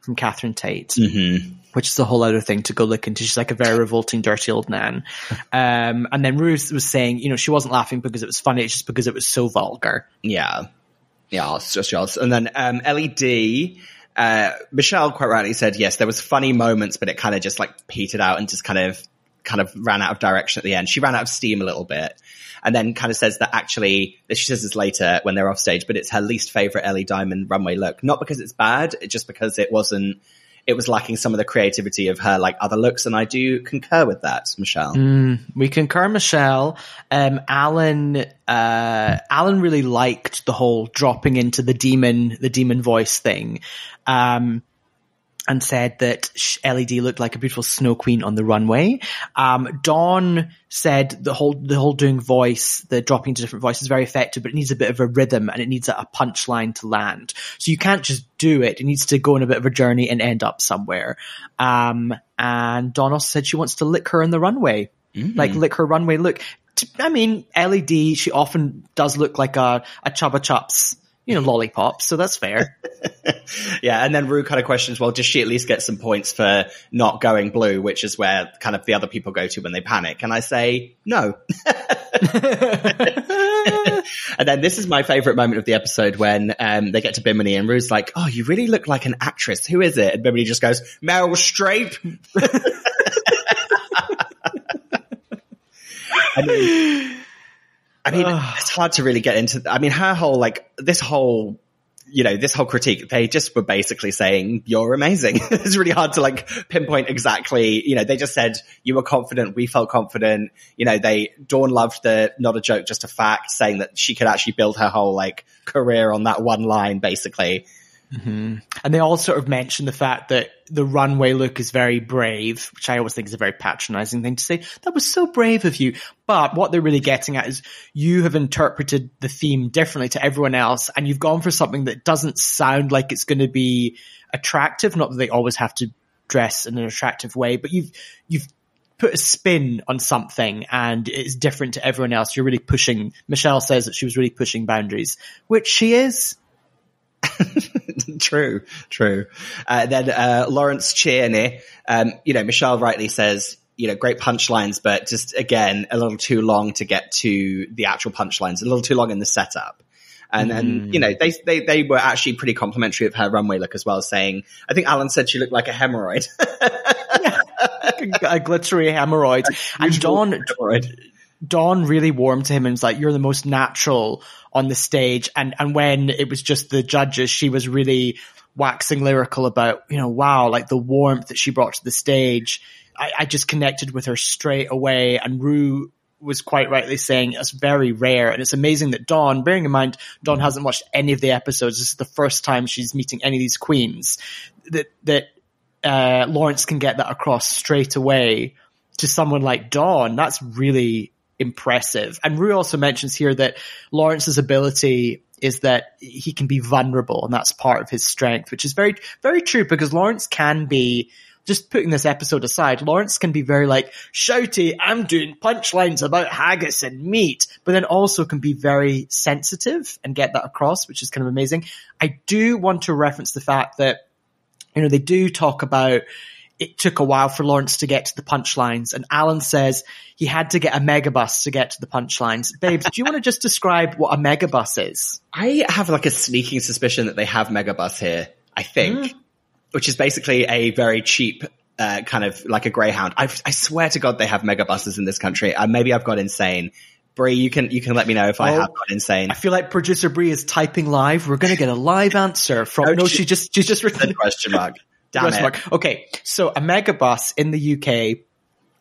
From Catherine Tate, Mhm. which is a whole other thing to go look into. She's like a very revolting, dirty old nan. Um, and then Ruth was saying, you know, she wasn't laughing because it was funny. It's just because it was so vulgar. Yeah. Yeah, it's just yours. And then um, Ellie D, uh, Michelle quite rightly said, yes, there was funny moments, but it kind of just like petered out and just kind of kind of ran out of direction at the end. She ran out of steam a little bit. And then kind of says that actually, she says this later when they're off stage, but it's her least favorite Ellie Diamond runway look. Not because it's bad, just because it wasn't, it was lacking some of the creativity of her like other looks. And I do concur with that, Michelle. We concur, Michelle. Um, Alan, uh, Alan really liked the whole dropping into the demon, the demon voice thing. Um, and said that Ellie D looked like a beautiful snow queen on the runway. Um, Dawn said the whole, the whole doing voice, the dropping to different voices is very effective, but it needs a bit of a rhythm and it needs a, a punchline to land. So you can't just do it. It needs to go on a bit of a journey and end up somewhere. Um, and Dawn also said she wants to lick her in the runway like lick her runway look. I mean, Ellie D, she often does look like a, a Chupa Chups, you know, lollipop, so that's fair. Yeah, and then Ru kind of questions, well, does she at least get some points for not going blue, which is where kind of the other people go to when they panic? And I say, no. and then this is my favorite moment of the episode when um, they get to Bimini and Ru's like, oh, you really look like an actress. Who is it? And Bimini just goes, Meryl Streep. I mean, I mean, it's hard to really get into. I mean, her whole like this whole, you know, this whole critique. They just were basically saying you're amazing. it's really hard to like pinpoint exactly. You know, they just said you were confident. We felt confident. You know, they Dawn loved the not a joke, just a fact, saying that she could actually build her whole like career on that one line, basically. Mm-hmm. and they all sort of mention the fact that the runway look is very brave, which I always think is a very patronizing thing to say. That was so brave of you. But what they're really getting at is you have interpreted the theme differently to everyone else and you've gone for something that doesn't sound like it's going to be attractive. Not that they always have to dress in an attractive way, but you've, you've put a spin on something and it's different to everyone else. You're really pushing, Michelle says that she was really pushing boundaries, which she is. true, true. Uh, then uh, Lawrence Chaney, um, you know, Michelle rightly says, you know, great punchlines, but just again a little too long to get to the actual punchlines. A little too long in the setup. And and you know they they they were actually pretty complimentary of her runway look as well, saying I think Alan said she looked like a hemorrhoid. a glittery hemorrhoid. And Dawn, Hemorrhoid. Dawn really warmed to him and was like, you're the most natural on the stage. And, and when it was just the judges, she was really waxing lyrical about, you know, wow, like the warmth that she brought to the stage. I, I just connected with her straight away. And Ru was quite rightly saying it's very rare. And it's amazing that Dawn, bearing in mind, Dawn hasn't watched any of the episodes. This is the first time she's meeting any of these queens that, that, uh, Lawrence can get that across straight away to someone like Dawn. That's really impressive. And Ru also mentions here that Lawrence's ability is that he can be vulnerable and that's part of his strength, which is very, very true because Lawrence can be just putting this episode aside, Lawrence can be very like shouty, I'm doing punchlines about haggis and meat, but then also can be very sensitive and get that across, which is kind of amazing. I do want to reference the fact that, you know, they do talk about it took a while for Lawrence to get to the punchlines. And Alan says he had to get a megabus to get to the punchlines. Babes, do you want to just describe what a megabus is? I have like a sneaking suspicion that they have megabus here. I think. Mm which is basically a very cheap uh, kind of like a Greyhound. I, I swear to God, they have megabuses in this country. Uh, maybe I've got insane. Bree, you can you can let me know if I oh, have gone insane. I feel like producer Bree is typing live. We're going to get a live answer from. Oh, no, she, she just she's just written question mark. Damn question it. Mark. Okay, so a megabus in the UK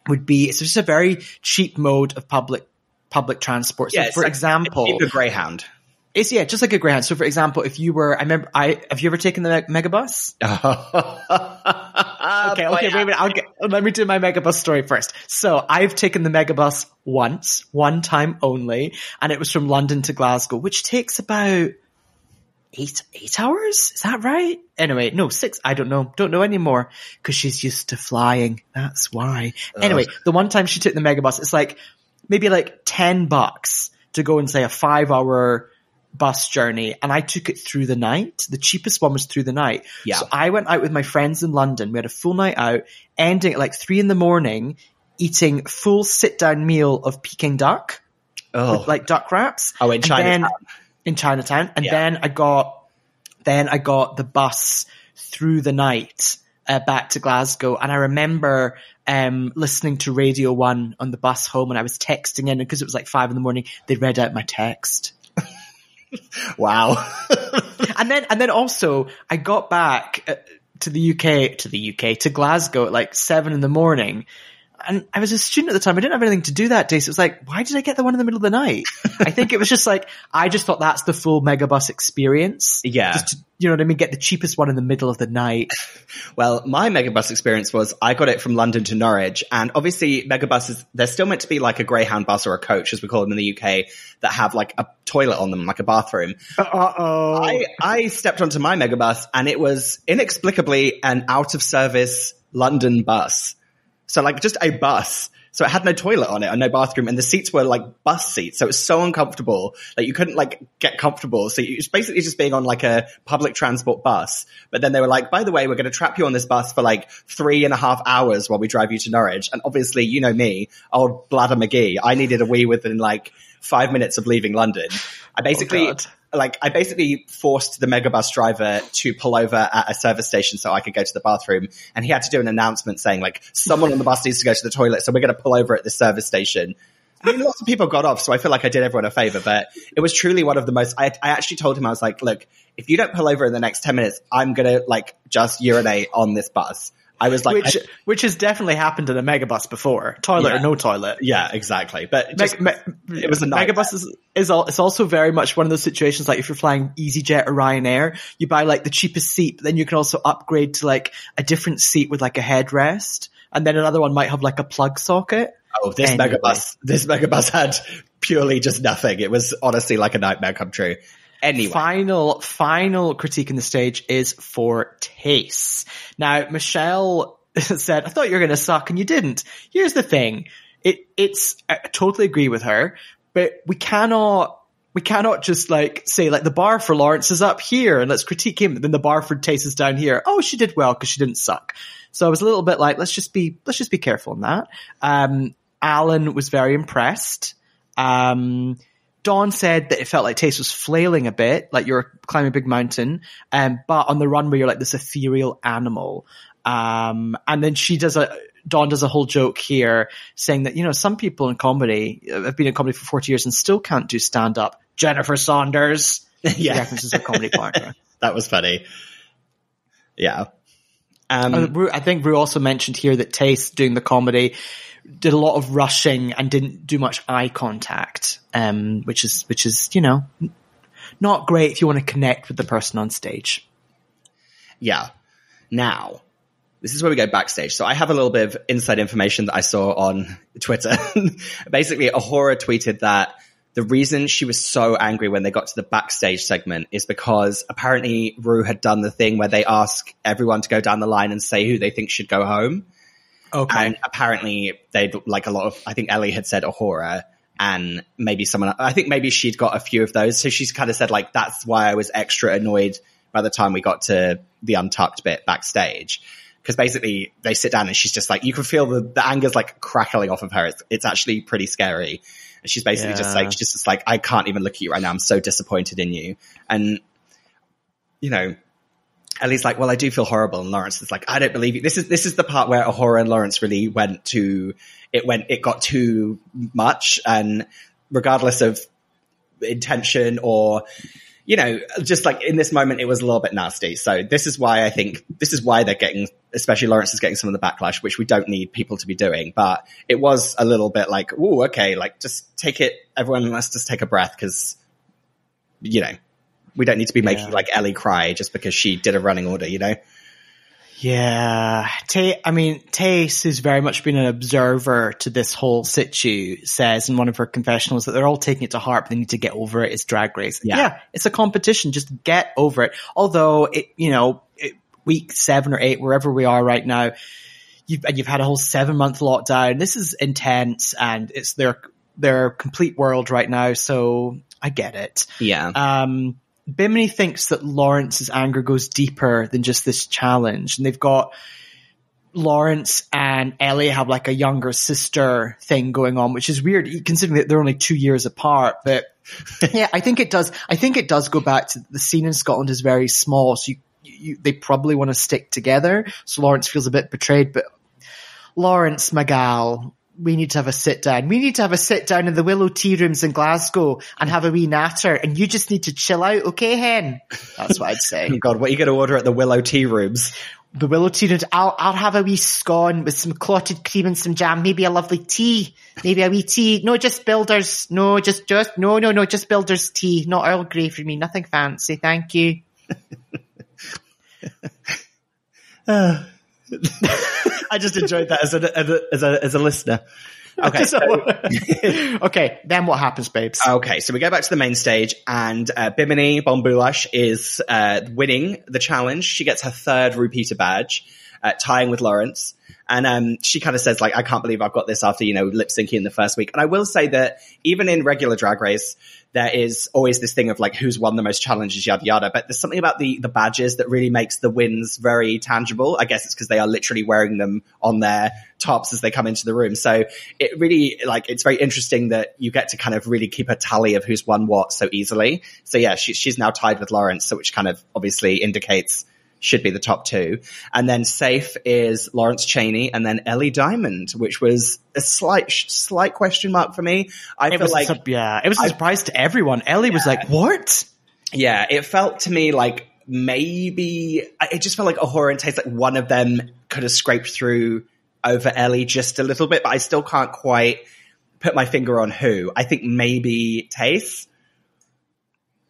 would be it's just a very cheap mode of public public transport. So, yeah, for like example, a Greyhound. It's yeah, just like a Greyhound. So for example, if you were, I remember, I have you ever taken the megabus? okay, okay, wait a minute. I'll get, let me do my megabus story first. So I've taken the megabus once, one time only, and it was from London to Glasgow, which takes about eight eight hours. Is that right? Anyway, no six. I don't know. Don't know anymore because she's used to flying. That's why. Anyway, the one time she took the megabus, it's like maybe like ten bucks to go and say a five hour bus journey and I took it through the night. The cheapest one was through the night. Yeah. So I went out with my friends in London. We had a full night out, ending at like three in the morning, eating full sit down meal of Peking duck. Oh. With like duck wraps. Oh, in Chinatown. In Chinatown. And yeah. then I got, then I got the bus through the night. Uh, back to Glasgow, and I remember um, listening to Radio One on the bus home, and I was texting in because it was like five in the morning. They read out my text, wow. and then, and then also I got back uh, to the UK, to the UK, to Glasgow at like seven in the morning and I was a student at the time. I didn't have anything to do that day. So it was like, why did I get the one in the middle of the night? I think it was just like, I just thought that's the full megabus experience. Yeah. Just to, you know what I mean? Get the cheapest one in the middle of the night. Well, my megabus experience was I got it from London to Norwich and obviously megabuses, they're still meant to be like a Greyhound bus or a coach as we call them in the UK that have like a toilet on them, like a bathroom. Uh-oh. I, I stepped onto my megabus and it was inexplicably an out of service London bus. So like just a bus. So it had no toilet on it and no bathroom and the seats were like bus seats. So it was so uncomfortable that you couldn't like get comfortable. So it was basically just being on like a public transport bus. But then they were like, by the way, we're going to trap you on this bus for like three and a half hours while we drive you to Norwich. And obviously, you know me, old Bladder McGee. I needed a wee within like five minutes of leaving London. I basically, oh like I basically forced the megabus driver to pull over at a service station so I could go to the bathroom and he had to do an announcement saying like someone on the bus needs to go to the toilet so we're going to pull over at the service station. I mean, lots of people got off, so I feel like I did everyone a favor, but it was truly one of the most, I, I actually told him, I was like, look, if you don't pull over in the next 10 minutes, I'm going to like just urinate on this bus. I was like, which, I, which has definitely happened in a megabus before, toilet yeah. or no toilet. Yeah, exactly. But just, me, me, it was a megabus is, is all, it's also very much one of those situations like if you're flying EasyJet or Ryanair, you buy like the cheapest seat, but then you can also upgrade to like a different seat with like a headrest, and then another one might have like a plug socket. Oh, this anyway. megabus, this megabus had purely just nothing. It was honestly like a nightmare come true. Anyway. Final, final critique in the stage is for Tayce. Now, Michelle said, I thought you were going to suck and you didn't. Here's the thing. It, it's, I totally agree with her, but we cannot, we cannot just like say like the bar for Lawrence is up here and let's critique him. Then the bar for Tayce is down here. Oh, she did well because she didn't suck. So I was a little bit like, let's just be, let's just be careful on that. Um, Alan was very impressed. Um, Dawn said that it felt like Tayce was flailing a bit, like you're climbing a big mountain, um, but on the runway you're like this ethereal animal. Um, and then she does a, Dawn does a whole joke here saying that, you know, some people in comedy have been in comedy for 40 years and still can't do stand up. Jennifer Saunders. yeah. References a comedy partner. that was funny. Yeah. Um, I think Ru also mentioned here that Tayce doing the comedy did a lot of rushing and didn't do much eye contact, um, which is which is you know not great if you want to connect with the person on stage. Yeah. Now, this is where we go backstage. So I have a little bit of inside information that I saw on Twitter. Basically, A'Whora tweeted that the reason she was so angry when they got to the backstage segment is because apparently Ru had done the thing where they ask everyone to go down the line and say who they think should go home. Okay. And apparently they'd like a lot of, I think Ellie had said A'Whora and maybe someone, I think maybe she'd got a few of those. So she's kind of said like, that's why I was extra annoyed by the time we got to the untucked bit backstage. Cause basically they sit down and she's just like, you can feel the, the anger's like crackling off of her. It's, it's actually pretty scary. And she's basically just like, she's just like, I can't even look at you right now. I'm so disappointed in you. And, you know, Ellie's like, well, I do feel horrible. And Lawrence is like, I don't believe you. This is, this is the part where A'Whora and Lawrence really went to, it went, it got too much. And regardless of intention or, you know, just like in this moment, it was a little bit nasty. So this is why I think, this is why they're getting, especially Lawrence is getting some of the backlash, which we don't need people to be doing. But it was a little bit like, oh, okay, like just take it, everyone, let's just take a breath because, you know, we don't need to be making Yeah. like Ellie cry just because she did a running order, you know? Yeah, Tay. I mean, Tayce, who's very much been an observer to this whole situ, says in one of her confessionals that they're all taking it to heart. But they need to get over it. It's drag race. Yeah. it's a competition. Just get over it. Although it, you know, it, week seven or eight, wherever we are right now, you've and you've had a whole seven month lockdown. This is intense, and it's their their complete world right now. So I get it. Yeah. Um, Bimini thinks that Lawrence's anger goes deeper than just this challenge, and they've got Lawrence and Ellie have like a younger sister thing going on, which is weird considering that they're only two years apart. But yeah, I think it does. I think it does go back to the scene in Scotland is very small, so you, you they probably want to stick together. So Lawrence feels a bit betrayed, but Lawrence Magal, we need to have a sit down. We need to have a sit down in the Willow Tea Rooms in Glasgow and have a wee natter. And you just need to chill out, okay, Hen? That's what I'd Oh say. God, what are you going to order at the Willow Tea Rooms? the Willow Tea Rooms. I'll I'll have a wee scone with some clotted cream and some jam. Maybe a lovely tea. Maybe a wee tea. No, just Builders. No, just just no no no. Just Builders tea. Not Earl Grey for me. Nothing fancy. Thank you. I just enjoyed that as a, as a, as a, listener. Okay. so- okay. Then what happens, babes? Okay, so we go back to the main stage, and uh, Bimini Bon Boulash is uh, winning the challenge. She gets her third repeater badge, uh, tying with Lawrence. And um, she kind of says, like, I can't believe I've got this after, you know, lip syncing in the first week. And I will say that even in regular drag race, there is always this thing of like who's won the most challenges, yada yada. But there's something about the the badges that really makes the wins very tangible. I guess it's because they are literally wearing them on their tops as they come into the room. So it really like it's very interesting that you get to kind of really keep a tally of who's won what so easily. So yeah, she, she's now tied with Lawrence, so which kind of obviously indicates should be the top two. And then safe is Lawrence Chaney and then Ellie Diamond, which was a slight, slight question mark for me. I it feel was like, a, yeah, it was a surprise to everyone. Ellie was like, "What?" yeah, it felt to me like maybe, it just felt like A'Whora and Tayce like one of them could have scraped through over Ellie just a little bit, but I still can't quite put my finger on who. I think maybe Tayce.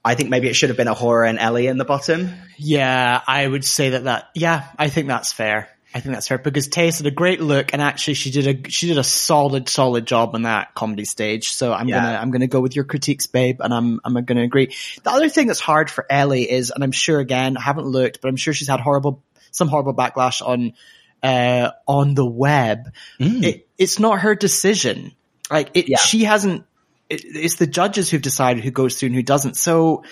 I think maybe it should have been A'Whora and Ellie in the bottom. Yeah, I would say that that. Yeah, I think that's fair. I think that's fair because Tayce had a great look, and actually she did a she did a solid solid job on that comedy stage. So I'm Yeah. gonna I'm gonna go with your critiques, babe, and I'm I'm gonna agree. The other thing that's hard for Ellie is, and I'm sure again I haven't looked, but I'm sure she's had horrible some horrible backlash on uh on the web. It, it's not her decision. Like it, Yeah. she hasn't. It, it's the judges who've decided who goes through and who doesn't. So.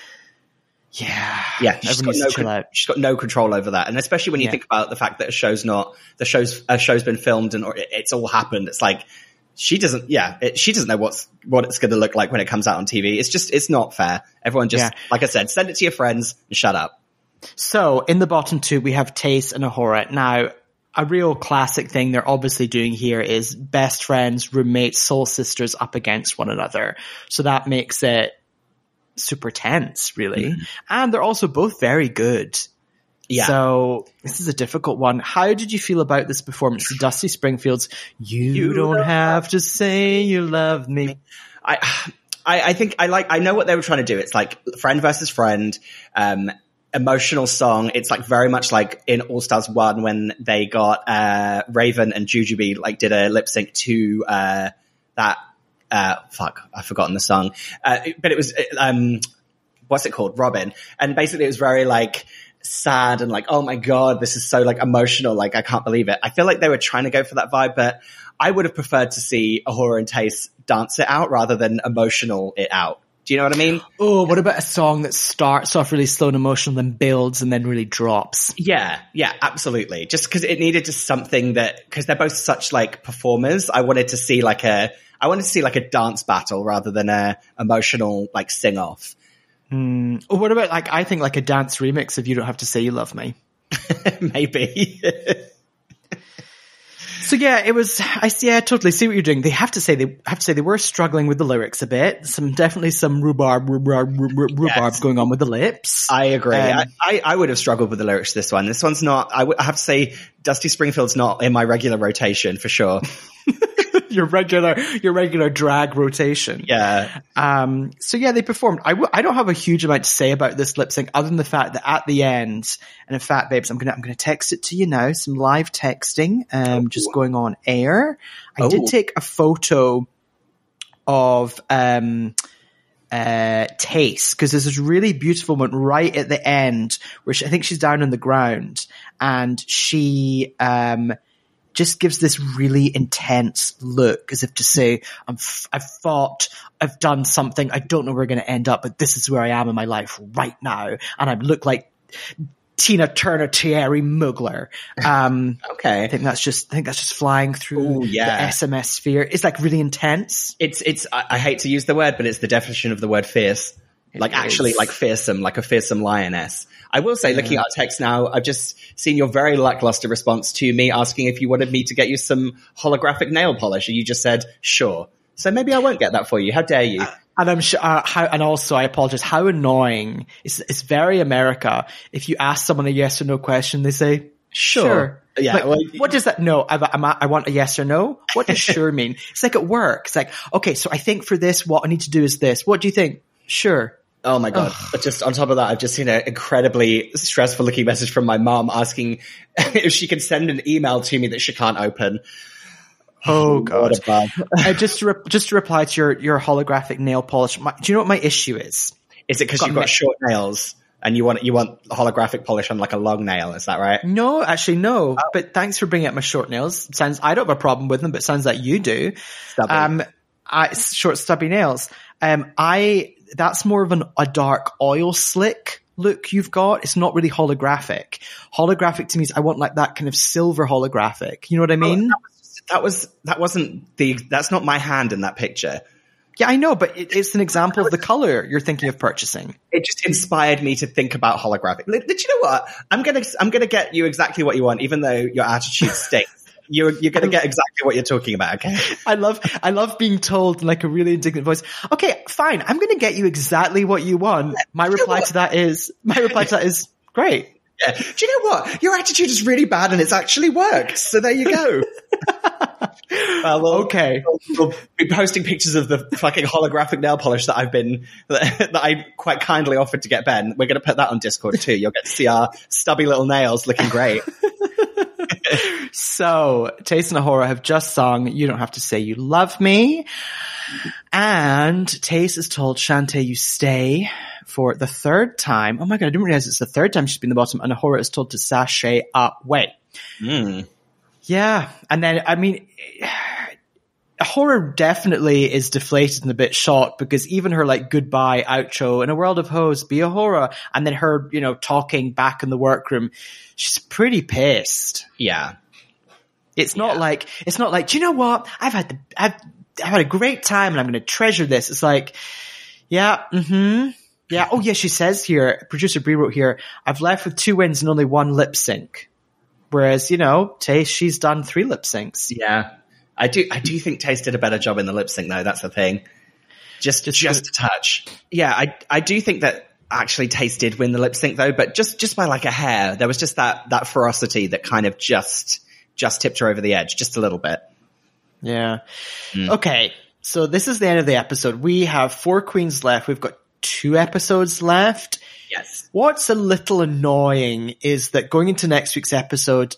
Yeah, Yeah, she's got, no, con- she's got no control over that, and especially when you Yeah. think about the fact that a show's not the show's a show's been filmed and it's all happened. It's like she doesn't, yeah, it, she doesn't know what's what it's going to look like when it comes out on TV. It's just it's not fair. Everyone just, Yeah. like I said, send it to your friends and shut up. So in the bottom two, we have Tayce and A'Whora. Now, a real classic thing they're obviously doing here is best friends, roommates, soul sisters up against one another. So that makes it super tense, really. And they're also both very good. Yeah. So this is a difficult one. How did you feel about this performance? Dusty Springfield's "You, You don't don't have to say you love me." I, I, I think I like, I know what they were trying to do. It's like friend versus friend. Um, emotional song. It's like very much like in All Stars One when they got uh, Raven and Jujubee like did a lip sync to uh, that. Uh, fuck, I've forgotten the song, uh, but it was um, what's it called, Robin, and basically it was very like sad and like, oh my god, this is so like emotional, like I can't believe it. I feel like they were trying to go for that vibe, but I would have preferred to see A'Whora and Tayce dance it out rather than emotional it out. Do you know what I mean? Oh, what about a song that starts off really slow and emotional, then builds and then really drops? Yeah, yeah, absolutely. Just because it needed just something that because they're both such like performers, I wanted to see like a I wanted to see like a dance battle rather than a emotional like sing off. Mm. Or what about like I think like a dance remix of "You Don't Have to Say You Love Me." Maybe. So yeah, it was. I see. I totally see what you're doing. They have to say they have to say they were struggling with the lyrics a bit. Some definitely some rhubarb, rhubarb, rhubarb, yes. going on with the lips. I agree. Um, I, I, would have struggled with the lyrics this one. This one's not. I, w- I have to say, Dusty Springfield's not in my regular rotation for sure. your regular your regular drag rotation. Yeah. Um. So yeah, they performed. I w- I don't have a huge amount to say about this lip sync other than the fact that at the end, and in fact, babes, I'm gonna I'm gonna text it to you now. Some live texting. Um. Oh. Just going on air. I oh. did take a photo of um uh, Tayce because there's this really beautiful moment right at the end where she, I think she's down on the ground and she um, just gives this really intense look as if to say, I'm f- I've fought, I've done something, I don't know where we're going to end up, but this is where I am in my life right now. And I look like Tina Turner, Thierry Mugler. Um, okay. I think that's just, I think that's just flying through Ooh, yeah. the SMS sphere. It's like really intense. It's, it's, I, I, hate to use the word, but it's the definition of the word fierce. It like is. actually like fearsome, like a fearsome lioness. I will say, yeah. looking at our text now, I've just seen your very lackluster response to me asking if you wanted me to get you some holographic nail polish, and you just said, sure. So maybe I won't get that for you. How dare you? Uh, and I'm sure, uh, how, and also I apologize. How annoying. It's, it's very America. If you ask someone a yes or no question, they say, sure. sure. Yeah. Like, well, what does that? No, I, I, I, want a yes or no. What does sure mean? It's like at work. It's like, okay, so I think for this, what I need to do is this. What do you think? Sure. Oh my god! Ugh. But just on top of that, I've just seen an incredibly stressful looking message from my mom asking if she can send an email to me that she can't open. Oh god! uh, just to re- just to reply to your your holographic nail polish. My, do you know what my issue is? Is it because you've got short nails and you want you want holographic polish on like a long nail? Is that right? No, actually no. Oh. But thanks for bringing up my short nails. Sounds I don't have a problem with them, but sounds like you do. Stubby. Um, I, short stubby nails. Um, I that's more of an, a dark oil slick look you've got. It's not really holographic. Holographic to me is I want like that kind of silver holographic. You know what I oh, mean? Oh, that, was, that was not the that's not my hand in that picture. Yeah, I know, but it, it's an example of the color you're thinking of purchasing. It just inspired me to think about holographic. Did you know what? I'm gonna I'm gonna get you exactly what you want, even though your attitude stinks you're you're going to get exactly what you're talking about. Okay. I love I love being told in like a really indignant voice. Okay, fine. I'm going to get you exactly what you want. My reply to that is my reply to that is great. Yeah. Do you know what? Your attitude is really bad and it's actually worked. So there you go. well, we'll, okay. We'll, we'll, be posting pictures of the fucking holographic nail polish that I've been, that, that I quite kindly offered to get Ben. We're going to put that on Discord too. You'll get to see our stubby little nails looking great so Tayce and A'Whora have just sung You Don't Have to Say You Love Me. And Tayce is told Shantay you stay for the third time. Oh my god, I didn't realize it's the third time she's been the bottom and A'Whora is told to sashay away. Mm. Yeah. And then, I mean, A'Whora definitely is deflated and a bit shot because even her like goodbye outro in a world of hoes be A'Whora and then her you know talking back in the workroom she's pretty pissed yeah it's not yeah. like it's not like do you know what i've had the i've, I've had a great time and i'm going to treasure this it's like yeah mm-hmm yeah oh yeah she says here producer Bree wrote here i've left with two wins and only one lip sync whereas you know Tay she's done three lip syncs yeah I do, I do think Tayce did a better job in the lip sync though. That's the thing. Just, just, just a touch. Yeah, I, I do think that actually Tayce did win the lip sync though, but just, just by like a hair. There was just that, that ferocity that kind of just, just tipped her over the edge just a little bit. Yeah. Mm. Okay. So this is the end of the episode. We have four queens left. We've got two episodes left. Yes. What's a little annoying is that going into next week's episode,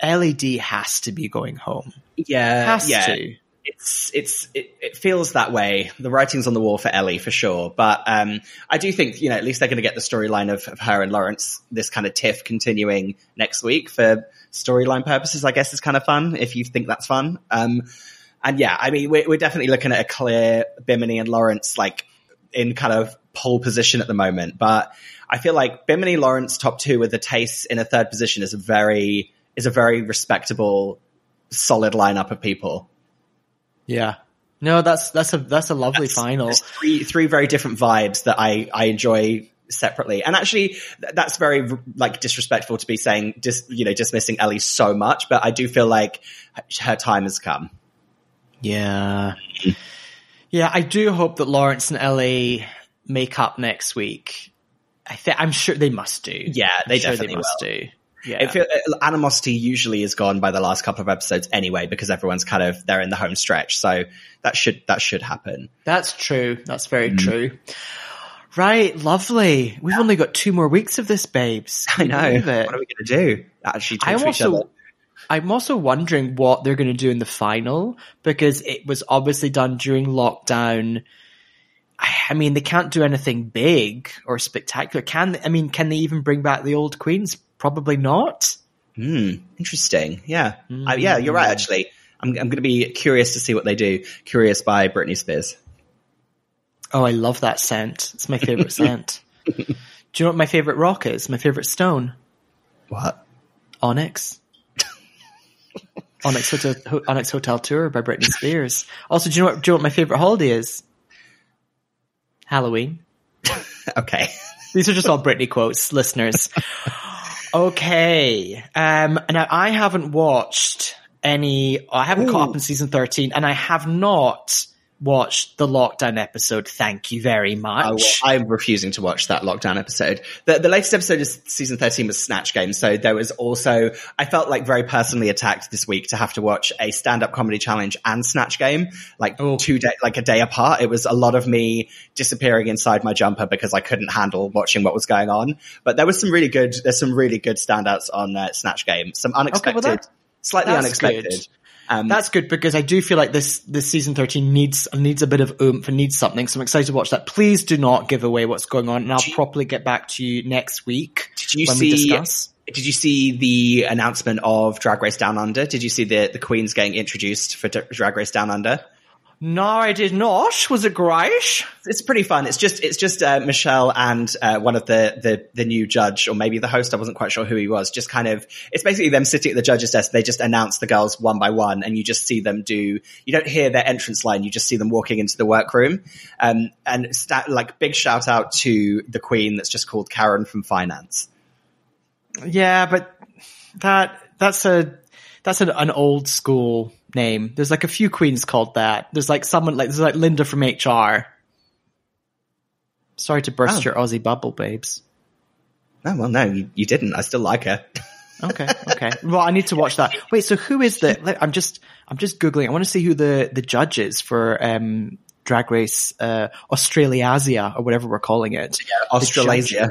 Ellie D has to be going home. Yeah. Has yeah. to. It's it's it, it feels that way. The writing's on the wall for Ellie for sure, but um, I do think you know at least they're going to get the storyline of, of her and Lawrence, this kind of tiff continuing next week for storyline purposes. I guess is kind of fun if you think that's fun. Um, and yeah, I mean we're, we're definitely looking at a clear Bimini and Lawrence like in kind of pole position at the moment, but I feel like Bimini Lawrence top two with the Tayce in a third position is a very is a very respectable, solid lineup of people. Yeah. No, that's that's a that's a lovely That's- final. three three very different vibes that I I enjoy separately. And actually, th- that's very like disrespectful to be saying dis, you know dismissing Ellie so much. But I do feel like her time has come. Yeah. Yeah, I do hope that Lawrence and Ellie make up next week. I think I'm sure they must do. Yeah, they I'm sure definitely must will. do. Yeah. Feel, uh, animosity usually is gone by the last couple of episodes anyway, because everyone's kind of they're in the home stretch. So that should that should happen. That's true. That's very Mm. true. Right, lovely. We've only got two more weeks of this, babes. I Can know. What are we going to do? Actually, talk I'm to each other. also, I'm also wondering what they're going to do in the final because it was obviously done during lockdown. I mean, they can't do anything big or spectacular. Can they? I mean, can they even bring back the old queens? Probably not. Hmm. Interesting. Yeah. Uh, yeah, you're right. Actually, I'm I'm going to be curious to see what they do. Curious by Britney Spears. Oh, I love that scent. It's my favorite scent. Do you know what my favorite rock is? My favorite stone? What? Onyx. Onyx Hotel, Onyx Hotel Tour by Britney Spears. Also, do you know what? Do you know what my favorite holiday is? Halloween. Okay. These are just all Britney quotes, listeners. Okay. Um, now I haven't watched any, I haven't caught up in season 13 and I have not watched the lockdown episode. Thank you very much. I'm refusing to watch that lockdown episode. The, the latest episode of season 13 was Snatch Game. So there was also, I felt like very personally attacked this week to have to watch a stand-up comedy challenge and Snatch Game, like Oh. two day, like a day apart. It was a lot of me disappearing inside my jumper because I couldn't handle watching what was going on. But there was some really good, there's some really good standouts on uh, Snatch Game. Some unexpected, that- slightly unexpected. good. Um, That's good because I do feel like this this season thirteen needs needs a bit of oomph and needs something. So I'm excited to watch that. Please do not give away what's going on, and I'll you- properly get back to you next week Did you when we see- discuss. Did you see the announcement of Drag Race Down Under? Did you see the the queens getting introduced for Drag Race Down Under? No, I did not. Was it great? It's pretty fun. It's just it's just uh, Michelle and uh, one of the, the the new judge or maybe the host. I wasn't quite sure who he was. Just kind of it's basically them sitting at the judge's desk. They just announce the girls one by one, and you just see them do. You don't hear their entrance line. You just see them walking into the workroom. Um, and sta- like big shout out to the queen that's just called Karen from finance. Yeah, but that that's a that's an, an old school name. There's like a few queens called that. There's like someone like there's like Linda from HR. Sorry to burst Oh. your Aussie bubble, babes. Oh well, no, you, you didn't. I still like her. Okay, okay. Well, I need to watch that. Wait, so who is the? I'm just, I'm just googling. I want to see who the the judge is for um Drag Race uh Australasia or whatever we're calling it. Yeah, Australasia.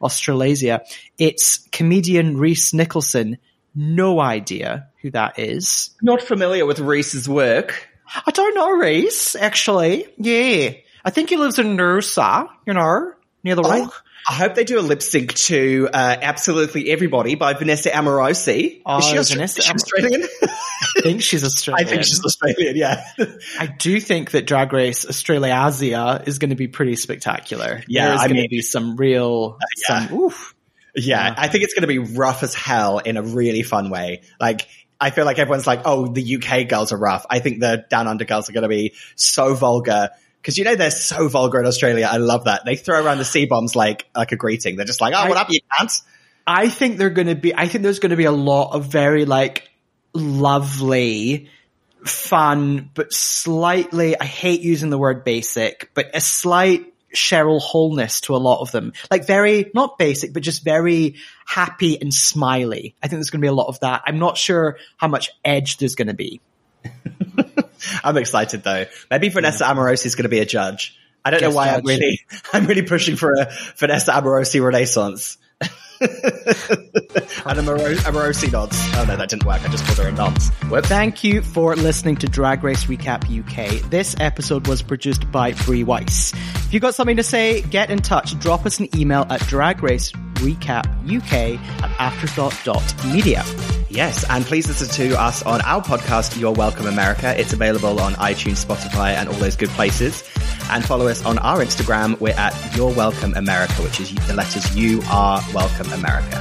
Australasia. It's comedian Rhys Nicholson. No idea who that is. Not familiar with Rhys's work. I don't know Reese, actually. Yeah. I think he lives in Noosa, you know, near the I, rock. I hope they do a lip sync to uh, "Absolutely Everybody" by Vanessa Amorosi. Oh, is she, Austra- Vanessa is she Australian? I think she's Australian. I think she's Australian. Yeah, I do think that Drag Race Australasia is going to be pretty spectacular. Yeah, There's I going mean- to be some real, yeah. some, oof. Yeah. I think it's going to be rough as hell in a really fun way. Like. I feel like everyone's like, oh, the UK girls are rough. I think the Down Under girls are going to be so vulgar. Cause you know, they're so vulgar in Australia. I love that. They throw around the C-bombs like, like a greeting. They're just like, oh, I- what up, you cunt? I think they're going to be, I think there's going to be a lot of very like lovely, fun, but slightly, I hate using the word basic, but a slight Cheryl wholeness to a lot of them. Like very, not basic, but just very happy and smiley. I think there's going to be a lot of that. I'm not sure how much edge there's going to be. I'm excited though. Maybe Vanessa Amorosi is going to be a judge. I don't know Guest why I'm really, I'm really pushing for a Vanessa Amorosi renaissance. and a Moro- Amorosi nods. Oh no, that didn't work. I just called her a nonce. Whoops. Thank you for listening to Drag Race Recap UK. This episode was produced by Bree Weiss. If you've got something to say, get in touch. Drop us an email at dragracerecapuk at afterthought.media. Yes, and please listen to us on our podcast, You're Welcome America. It's available on iTunes, Spotify, and all those good places. And follow us on our Instagram. We're at You're Welcome America, which is the letters You Are Welcome America.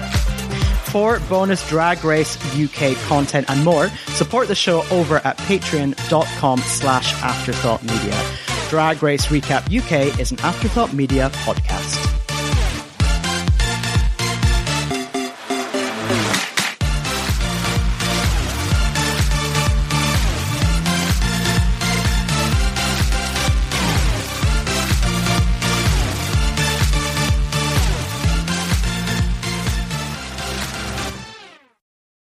For bonus Drag Race UK content and more, support the show over at patreon.com slash afterthought media. Drag Race Recap UK is an Afterthought Media podcast.